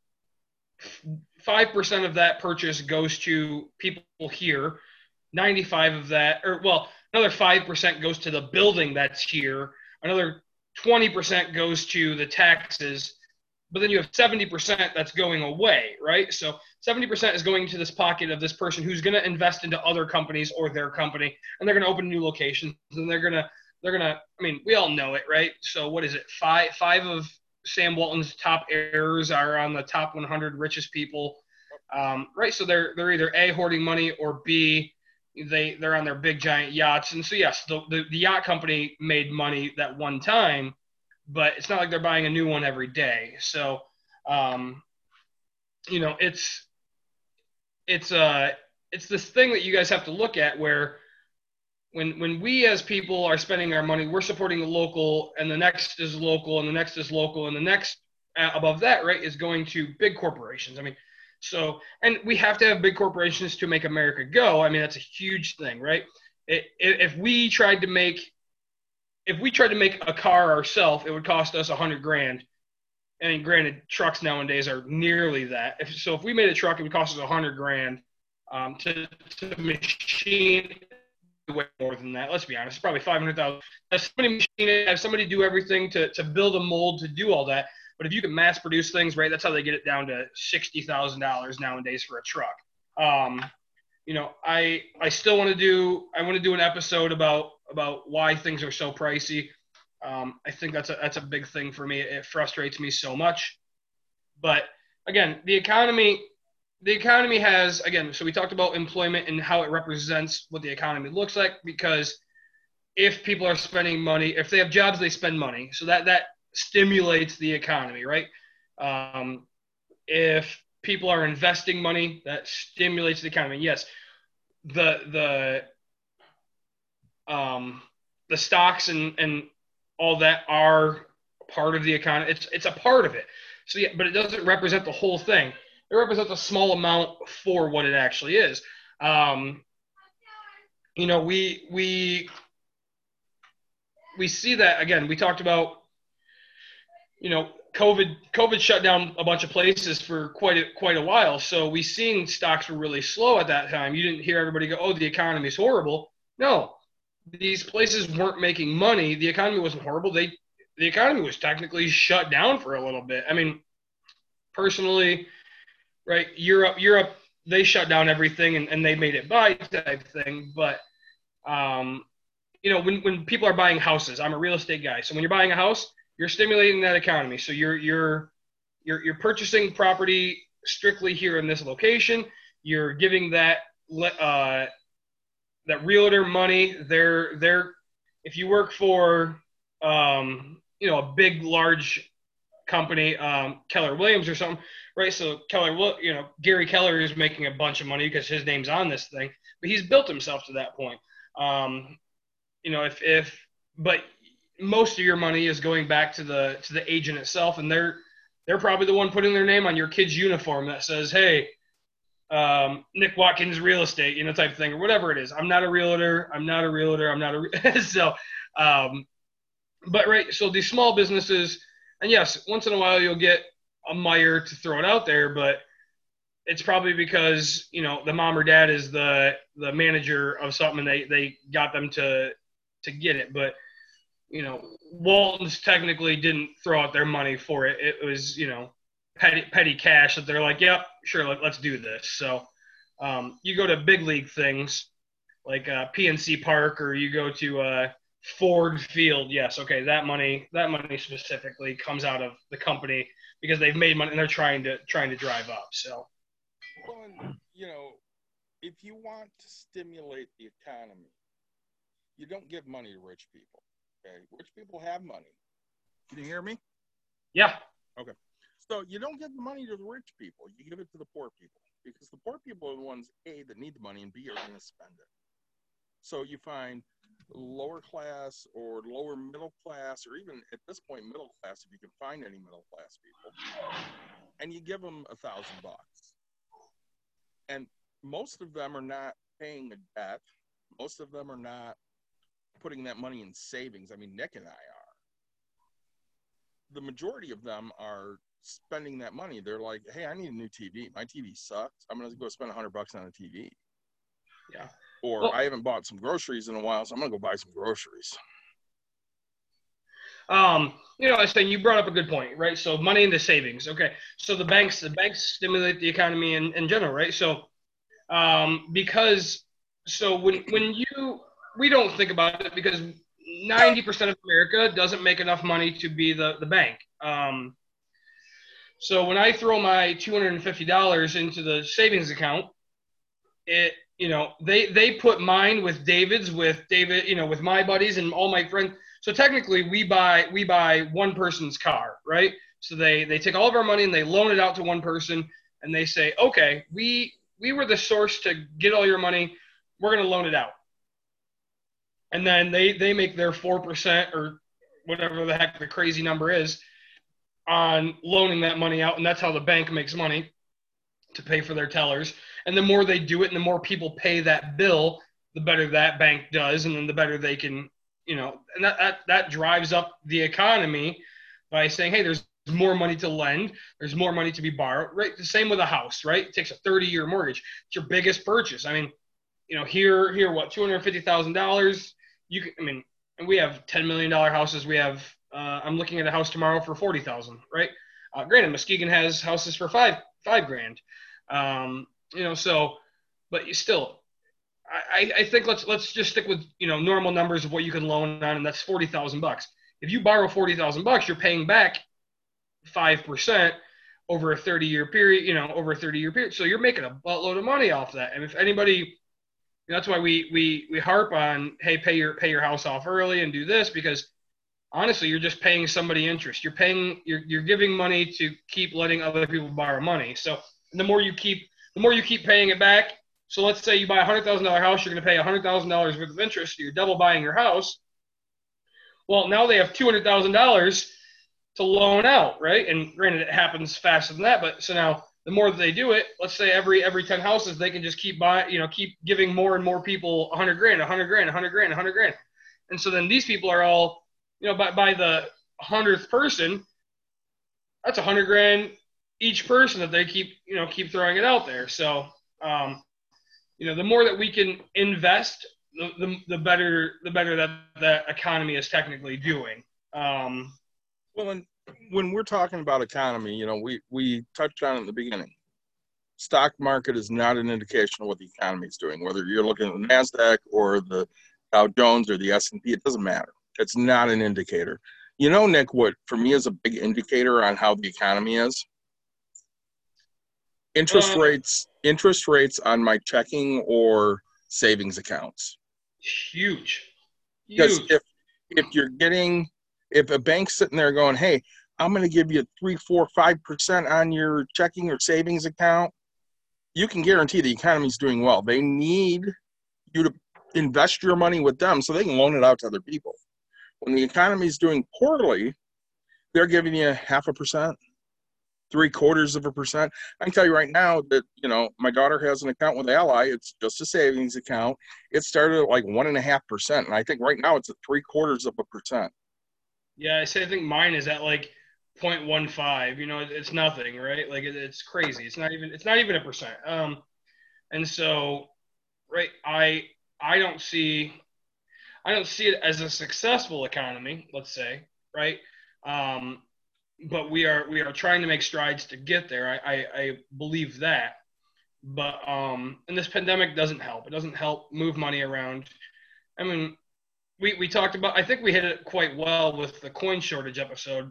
five percent of that purchase goes to people here. Ninety-five of that, or well, another five percent goes to the building that's here. Another twenty percent goes to the taxes but then you have 70% that's going away, right? So 70% is going to this pocket of this person who's going to invest into other companies or their company, and they're going to open new locations, and they're going to they're to. I mean, we all know it, right? So what is it? Five five of Sam Walton's top heirs are on the top 100 richest people, um, right? So they're they're either a hoarding money or b they they're on their big giant yachts, and so yes, the, the, the yacht company made money that one time but it's not like they're buying a new one every day. So, um, you know, it's it's uh it's this thing that you guys have to look at where when when we as people are spending our money, we're supporting the local, and the next is local, and the next is local, and the next uh, above that, right, is going to big corporations. I mean, so and we have to have big corporations to make America go. I mean, that's a huge thing, right? It, if we tried to make if we tried to make a car ourselves, it would cost us a hundred grand. And granted, trucks nowadays are nearly that. If, so if we made a truck, it would cost us a hundred grand um, to, to machine way more than that. Let's be honest. Probably 500,000. Have somebody machine it, have somebody do everything to, to build a mold to do all that. But if you can mass produce things, right, that's how they get it down to $60,000 nowadays for a truck. Um, you know, I I still want to do I want to do an episode about about why things are so pricey. Um, I think that's a that's a big thing for me. It frustrates me so much. But again, the economy the economy has again so we talked about employment and how it represents what the economy looks like because if people are spending money if they have jobs they spend money. So that that stimulates the economy right? Um, if people are investing money that stimulates the economy. Yes the the um, the stocks and and all that are part of the economy. It's it's a part of it. So yeah but it doesn't represent the whole thing it represents a small amount for what it actually is. Um, you know, we we we see that again. We talked about, you know, COVID COVID shut down a bunch of places for quite a, quite a while. So we seen stocks were really slow at that time. You didn't hear everybody go, "Oh, the economy is horrible." No, these places weren't making money. The economy wasn't horrible. They the economy was technically shut down for a little bit. I mean, personally, right? Europe, Europe, they shut down everything and, and they made it buy type thing. But, um, you know, when, when people are buying houses, I'm a real estate guy. So when you're buying a house, you're stimulating that economy. So you're, you're, you're, you're purchasing property strictly here in this location. You're giving that, uh, that realtor money. They're, they're, if you work for, um, you know, a big, large company, um, Keller Williams or something, right? So Keller, you know, Gary Keller is making a bunch of money because his name's on this thing, but he's built himself to that point. Um, you know, if if but most of your money is going back to the to the agent itself, and they're they're probably the one putting their name on your kid's uniform that says, "Hey, um, Nick Watkins Real Estate," you know, type thing, or whatever it is. I'm not a realtor. I'm not a realtor. I'm not a re- (laughs) so. Um, but right, so these small businesses, and yes, once in a while you'll get a Meijer to throw it out there, but it's probably because you know the mom or dad is the the manager of something and they they got them to to get it. But you know walton's technically didn't throw out their money for it. It was you know petty petty cash that they're like yep sure let, us do this. So um, you go to big league things like uh, pnc park or you go to uh, ford field yes okay that money that money specifically comes out of the company because they've made money and they're trying to trying to drive up. So, well, and, you know, if you want to stimulate the economy, you don't give money to rich people. Okay, rich people have money. Can you hear me? Yeah. Okay. So you don't give the money to the rich people. You give it to the poor people because the poor people are the ones a that need the money and b are going to spend it. So you find lower class or lower middle class, or even at this point, middle class, if you can find any middle class people, and you give them a thousand bucks. And most of them are not paying a debt. Most of them are not putting that money in savings. I mean, Nick and I are. The majority of them are spending that money. They're like, hey, I need a new TV. My TV sucks. I'm going to go spend a 100 bucks on a TV. Yeah or well, I haven't bought some groceries in a while, so I'm gonna go buy some groceries. Um, you know, I saying you brought up a good point, right? So money into savings. Okay. So the banks, the banks stimulate the economy in, in general, right? So um, because so when when you we don't think about it because 90% of America doesn't make enough money to be the, the bank. Um, so when I throw my $250 into the savings account, it you know, they they put mine with David's, with David, you know, with my buddies and all my friends. So technically, we buy we buy one person's car, right? So they they take all of our money and they loan it out to one person, and they say, okay, we we were the source to get all your money. We're going to loan it out, and then they they make their four percent or whatever the heck the crazy number is on loaning that money out, and that's how the bank makes money to pay for their tellers. And the more they do it and the more people pay that bill, the better that bank does. And then the better they can, you know, and that, that, that drives up the economy by saying, hey, there's more money to lend. There's more money to be borrowed, right? The same with a house, right? It takes a 30 year mortgage. It's your biggest purchase. I mean, you know, here, here, what, two hundred fifty thousand dollars. You can, I mean, and we have ten million dollar houses. We have, uh, I'm looking at a house tomorrow for forty thousand, right? Uh, granted, Muskegon has houses for five, five grand. Um, you know, so, but you still, I, I think let's let's just stick with you know normal numbers of what you can loan on, and that's forty thousand bucks. If you borrow forty thousand bucks, you're paying back five percent over a 30 year period, you know, over a 30 year period. So you're making a buttload of money off that. And if anybody, that's why we we we harp on, hey, pay your pay your house off early and do this because honestly, you're just paying somebody interest. You're paying you're you're giving money to keep letting other people borrow money. So the more you keep the more you keep paying it back. So let's say you buy a hundred thousand dollar house, you're going to pay a hundred thousand dollars worth of interest. So you're double buying your house. Well, now they have two hundred thousand dollars to loan out, right? And granted, it happens faster than that, but so now the more that they do it, let's say every every ten houses, they can just keep buying, you know, keep giving more and more people a hundred grand, a hundred grand, a hundred grand, a hundred grand, and so then these people are all, you know, by by the hundredth person, that's a hundred grand each person that they keep, you know, keep throwing it out there. So, um, you know, the more that we can invest, the, the, the better the better that the economy is technically doing. Um, well, and when we're talking about economy, you know, we we touched on it in the beginning. Stock market is not an indication of what the economy is doing. Whether you're looking at the Nasdaq or the Dow Jones or the S and P, it doesn't matter. It's not an indicator. You know, Nick, what for me is a big indicator on how the economy is. Interest uh, rates, interest rates on my checking or savings accounts. Huge. Huge. Because if if you're getting if a bank's sitting there going, hey, I'm going to give you three, four, five percent on your checking or savings account, you can guarantee the economy's doing well. They need you to invest your money with them so they can loan it out to other people. When the economy's doing poorly, they're giving you half a percent, three quarters of a percent. I can tell you right now that you know my daughter has an account with Ally. It's just a savings account. It started at like one and a half percent, and I think right now it's at three quarters of a percent. Yeah, I say I think mine is at like 0.15. You know, it's nothing, right? Like it, it's crazy. It's not even it's not even a percent. Um, and so, right, I I don't see I don't see it as a successful economy. Let's say, right? Um, but we are we are trying to make strides to get there. I I, I believe that. But um, and this pandemic doesn't help. It doesn't help move money around. I mean, we, we talked about, I think we hit it quite well with the coin shortage episode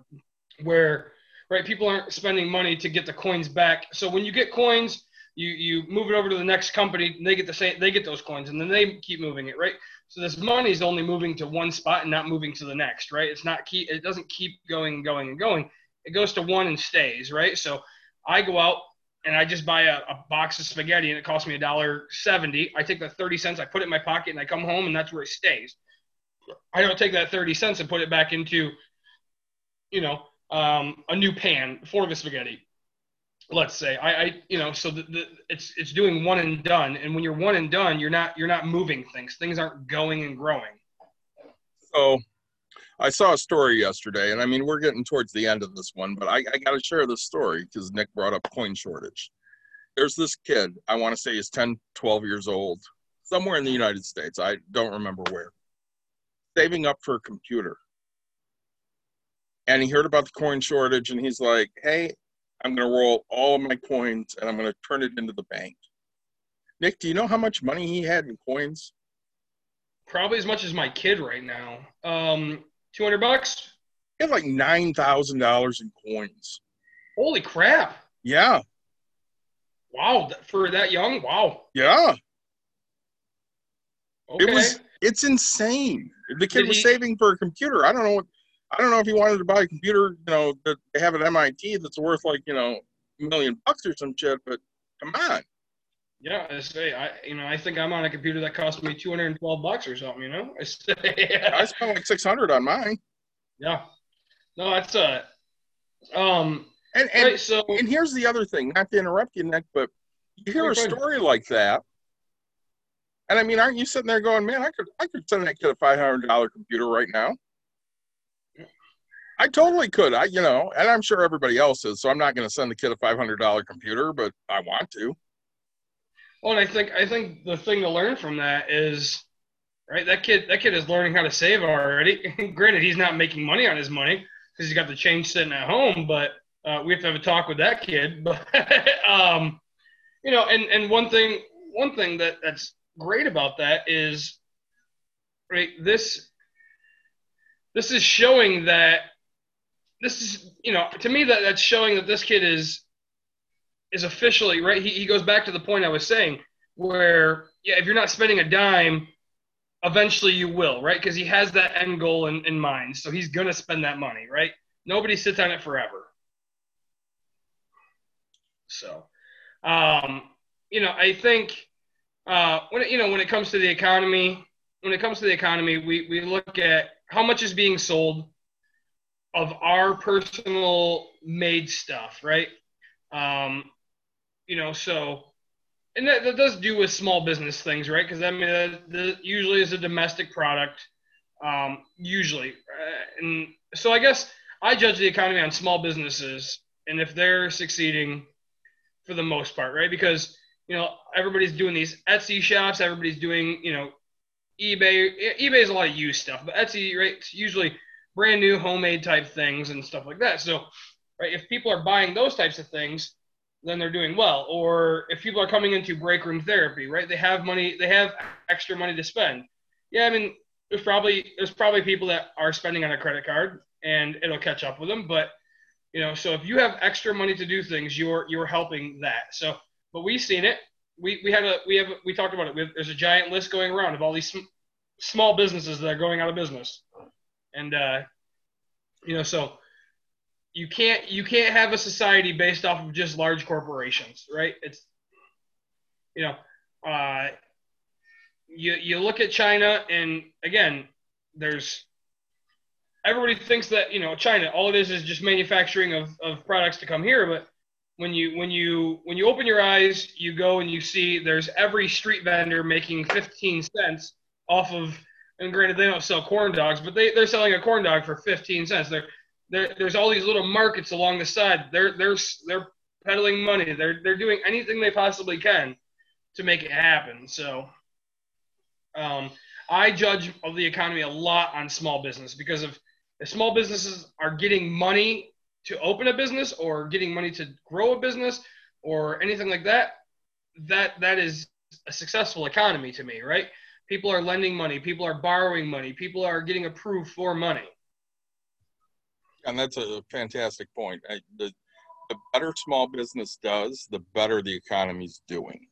where, right, people aren't spending money to get the coins back. So when you get coins, you, you move it over to the next company and they get the same, they get those coins and then they keep moving it, right? So this money is only moving to one spot and not moving to the next, right? It's not keep, it doesn't keep going and going and going. It goes to one and stays, right? So I go out and I just buy a, a box of spaghetti and it costs me a dollar seventy. I take the thirty cents, I put it in my pocket, and I come home and that's where it stays. I don't take that 30 cents and put it back into, you know, um, a new pan for the spaghetti. Let's say I, I you know, so the, the, it's it's doing one and done, and when you're one and done, you're not you're not moving things. Things aren't going and growing. So, I saw a story yesterday, and I mean we're getting towards the end of this one, but I, I got to share this story because Nick brought up coin shortage. There's this kid, I want to say he's 10, 12 years old, somewhere in the United States. I don't remember where saving up for a computer. And he heard about the coin shortage and he's like, hey, I'm going to roll all of my coins and I'm going to turn it into the bank. Nick, do you know how much money he had in coins? Probably as much as my kid right now. Um, 200 bucks? He had like $9,000 in coins. Holy crap. Yeah. Wow. For that young? Wow. Yeah. Okay. It was, it's insane. The kid was saving for a computer. I don't know what. I don't know if he wanted to buy a computer, you know, that they have at MIT that's worth like you know a million bucks or some shit. But come on. Yeah, I say I you know I think I'm on a computer that cost me 212 bucks or something. You know, I, (laughs) say, I spent like 600 on mine. Yeah. No, that's a. Uh, um. And and, right, so, and here's the other thing. Not to interrupt you, Nick, but you hear a story like that, and I mean, aren't you sitting there going, man, I could I could send that kid a five hundred dollar computer right now. I totally could. I you know, and I'm sure everybody else is. So I'm not going to send the kid a five hundred dollar computer, but I want to. Well, and I think I think the thing to learn from that is, right? That kid that kid is learning how to save already. (laughs) Granted, he's not making money on his money because he's got the change sitting at home, but uh, we have to have a talk with that kid. (laughs) But um, you know, and and one thing one thing that that's great about that is, right? This this is showing that this is you know to me that that's showing that this kid is is officially right. He, he goes back to the point I was saying where yeah, if you're not spending a dime, eventually you will, right? Because he has that end goal in, in mind, so he's gonna spend that money, right? Nobody sits on it forever. So, um, you know, I think uh, when you know when it comes to the economy, when it comes to the economy, we we look at how much is being sold of our personal made stuff, right? Um, you know, so and that, that does do with small business things, right? Because I mean, that, usually is a domestic product, um, usually, uh, and so I guess I judge the economy on small businesses and if they're succeeding for the most part, right? Because you know everybody's doing these Etsy shops, everybody's doing you know eBay. eBay is a lot of used stuff, but Etsy, right? It's usually brand new homemade type things and stuff like that. So, right, if people are buying those types of things, then they're doing well. Or if people are coming into break room therapy, right, they have money, they have extra money to spend. Yeah, I mean, there's probably there's probably people that are spending on a credit card and it'll catch up with them, but you know, so if you have extra money to do things, you're you're helping that. So, but we've seen it. We, we had a we have we talked about it. Have, there's a giant list going around of all these sm- small businesses that are going out of business and uh, you know so you can't you can't have a society based off of just large corporations right? It's you know uh, you you look at china and again there's everybody thinks that you know china all it is is just manufacturing of, of products to come here. But when you when you when you open your eyes you go and you see there's every street vendor making 15 cents off of and granted, they don't sell corn dogs, but they, they're selling a corn dog for 15 cents. They're, they're, there's all these little markets along the side. They're, they're, they're peddling money. They're, they're doing anything they possibly can to make it happen. So um, I judge of the economy a lot on small business because of if small businesses are getting money to open a business or getting money to grow a business or anything like that, that that is a successful economy to me, right? People are lending money. People are borrowing money. People are getting approved for money. And that's a fantastic point. I, the, the better small business does, the better the economy's doing.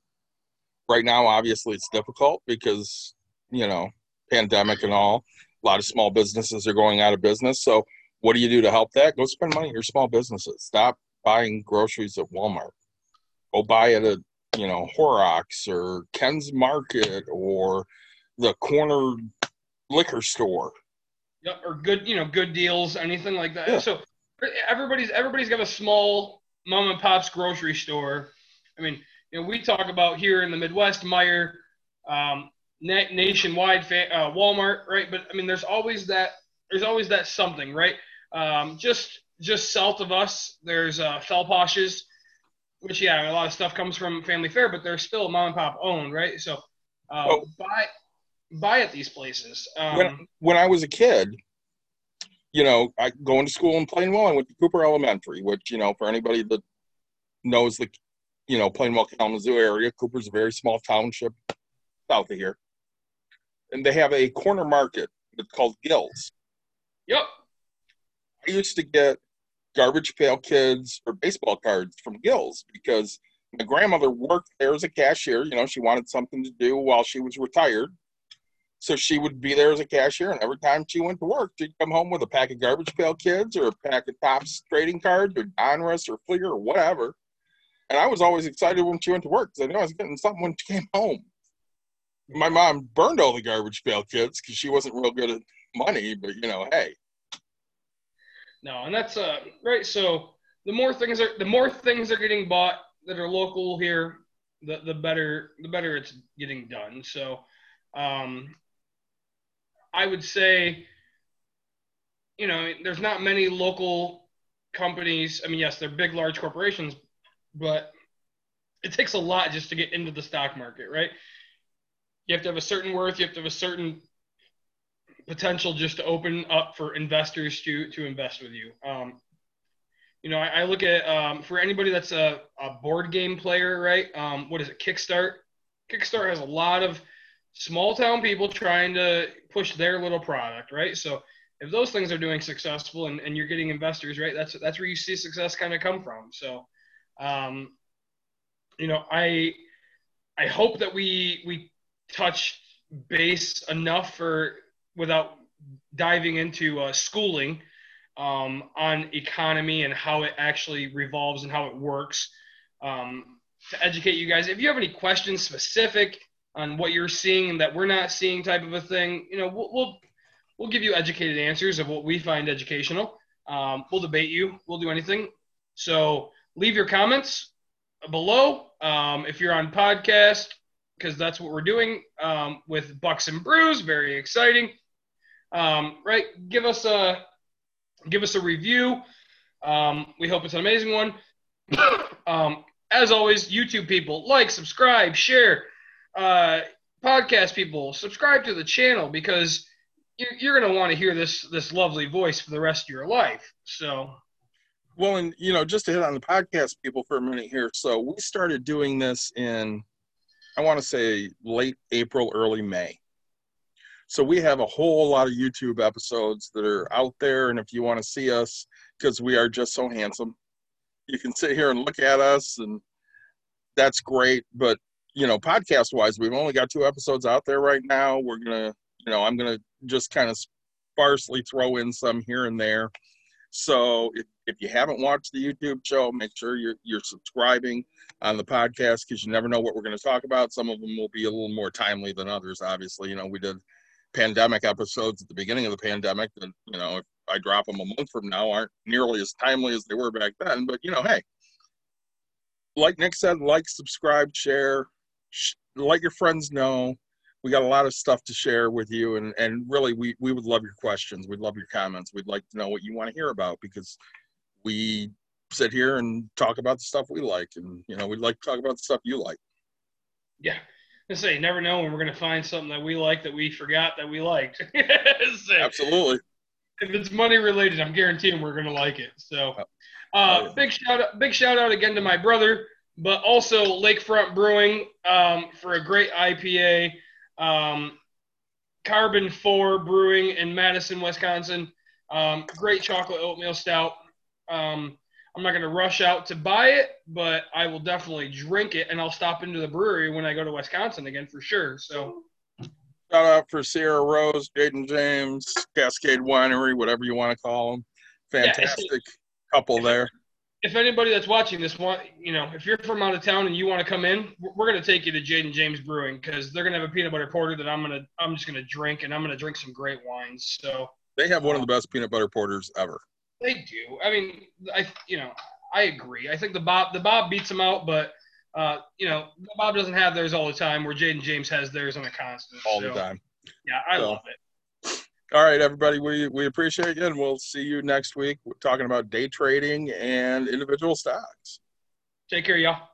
Right now, obviously, it's difficult because, you know, pandemic and all. A lot of small businesses are going out of business. So, what do you do to help that? Go spend money at your small businesses. Stop buying groceries at Walmart. Go buy at a, you know, Horrocks or Ken's Market or the corner liquor store. Yep, or good, you know, good deals, anything like that. Yeah. So everybody's everybody's got a small mom and pop's grocery store. I mean, you know, we talk about here in the Midwest, Meijer, um, nationwide, uh, Walmart, right? But I mean, there's always that. There's always that something, right? Um, just just south of us, there's uh, Felpausch's, which yeah, a lot of stuff comes from Family Fair, but they're still mom and pop owned, right? So uh, oh. buy buy at these places. Um, when, when I was a kid, you know, I going to school in Plainwell. I went to Cooper Elementary, which you know, for anybody that knows the, you know, Plainwell Kalamazoo area, Cooper's a very small township south of here, and they have a corner market that's called Gills. Yep. I used to get garbage pail kids or baseball cards from Gills because my grandmother worked there as a cashier. You know, she wanted something to do while she was retired. So she would be there as a cashier, and every time she went to work, she'd come home with a pack of garbage pail kids or a pack of Topps trading cards or Donruss or Fleer or whatever. And I was always excited when she went to work because I knew I was getting something when she came home. My mom burned all the garbage pail kids because she wasn't real good at money, but you know, hey. No, and that's uh right. So the more things are the more things are getting bought that are local here, the the better the better it's getting done. So um, I would say, you know, there's not many local companies. I mean, yes, they're big, large corporations, but it takes a lot just to get into the stock market, right? You have to have a certain worth, you have to have a certain potential just to open up for investors to to invest with you. Um, you know, I, I look at um, for anybody that's a, a board game player, right? Um, what is it? Kickstart. Kickstart has a lot of small town people trying to push their little product, right? So if those things are doing successful and, and you're getting investors, right, that's that's where you see success kind of come from. So, um, you know, I I hope that we we touch base enough for without diving into uh, schooling um, on economy and how it actually revolves and how it works um, to educate you guys. If you have any questions specific on what you're seeing and that we're not seeing, type of a thing, you know, we'll we'll, we'll give you educated answers of what we find educational. Um, we'll debate you. We'll do anything. So leave your comments below. Um, if you're on podcast, because that's what we're doing um, with Bucks and Brews. Very exciting. Um, right? Give us a give us a review. Um, we hope it's an amazing one. (coughs) um, as always, YouTube people, like, subscribe, share. Uh, podcast people, subscribe to the channel because you're, you're going to want to hear this this lovely voice for the rest of your life. So, well, and you know, just to hit on the podcast people for a minute here. So we started doing this in, I want to say late April, early May. So we have a whole lot of YouTube episodes that are out there, and if you want to see us, because we are just so handsome, you can sit here and look at us, and that's great. But you know, podcast wise, we've only got two episodes out there right now. We're gonna, you know, I'm gonna just kind of sparsely throw in some here and there. So if, if you haven't watched the YouTube show, make sure you're you're subscribing on the podcast because you never know what we're going to talk about. Some of them will be a little more timely than others. Obviously, you know, we did pandemic episodes at the beginning of the pandemic that you know if I drop them a month from now aren't nearly as timely as they were back then. But you know, hey, like Nick said, like, subscribe, share, sh- let your friends know. We got a lot of stuff to share with you, and and really, we we would love your questions. We'd love your comments. We'd like to know what you want to hear about because we sit here and talk about the stuff we like, and you know, we'd like to talk about the stuff you like. Yeah, I say, you never know when we're going to find something that we like that we forgot that we liked. (laughs) so, Absolutely. If it's money related, I'm guaranteeing we're going to like it. So, uh, oh, yeah. big shout out, big shout out again to my brother, but also Lakefront Brewing um, for a great IPA. Um, Karben4 Brewing in Madison, Wisconsin. Um, great chocolate oatmeal stout. Um, I'm not going to rush out to buy it, but I will definitely drink it, and I'll stop into the brewery when I go to Wisconsin again for sure. So, shout out for Sierra Rose, Jaden James, Cascade Winery, whatever you want to call them. Fantastic yeah, couple there. If anybody that's watching this want, you know, if you're from out of town and you want to come in, we're going to take you to Jaden James Brewing because they're going to have a peanut butter porter that I'm going to, I'm just going to drink, and I'm going to drink some great wines. So they have one of the best peanut butter porters ever. They do. I mean, I you know I agree. I think the Bob the Bob beats them out, but uh, you know the Bob doesn't have theirs all the time. Where Jaden James has theirs on a constant. All so, the time. Yeah, I so. love it. All right, everybody, we, we appreciate you, and we'll see you next week. We're talking about day trading and individual stocks. Take care, y'all.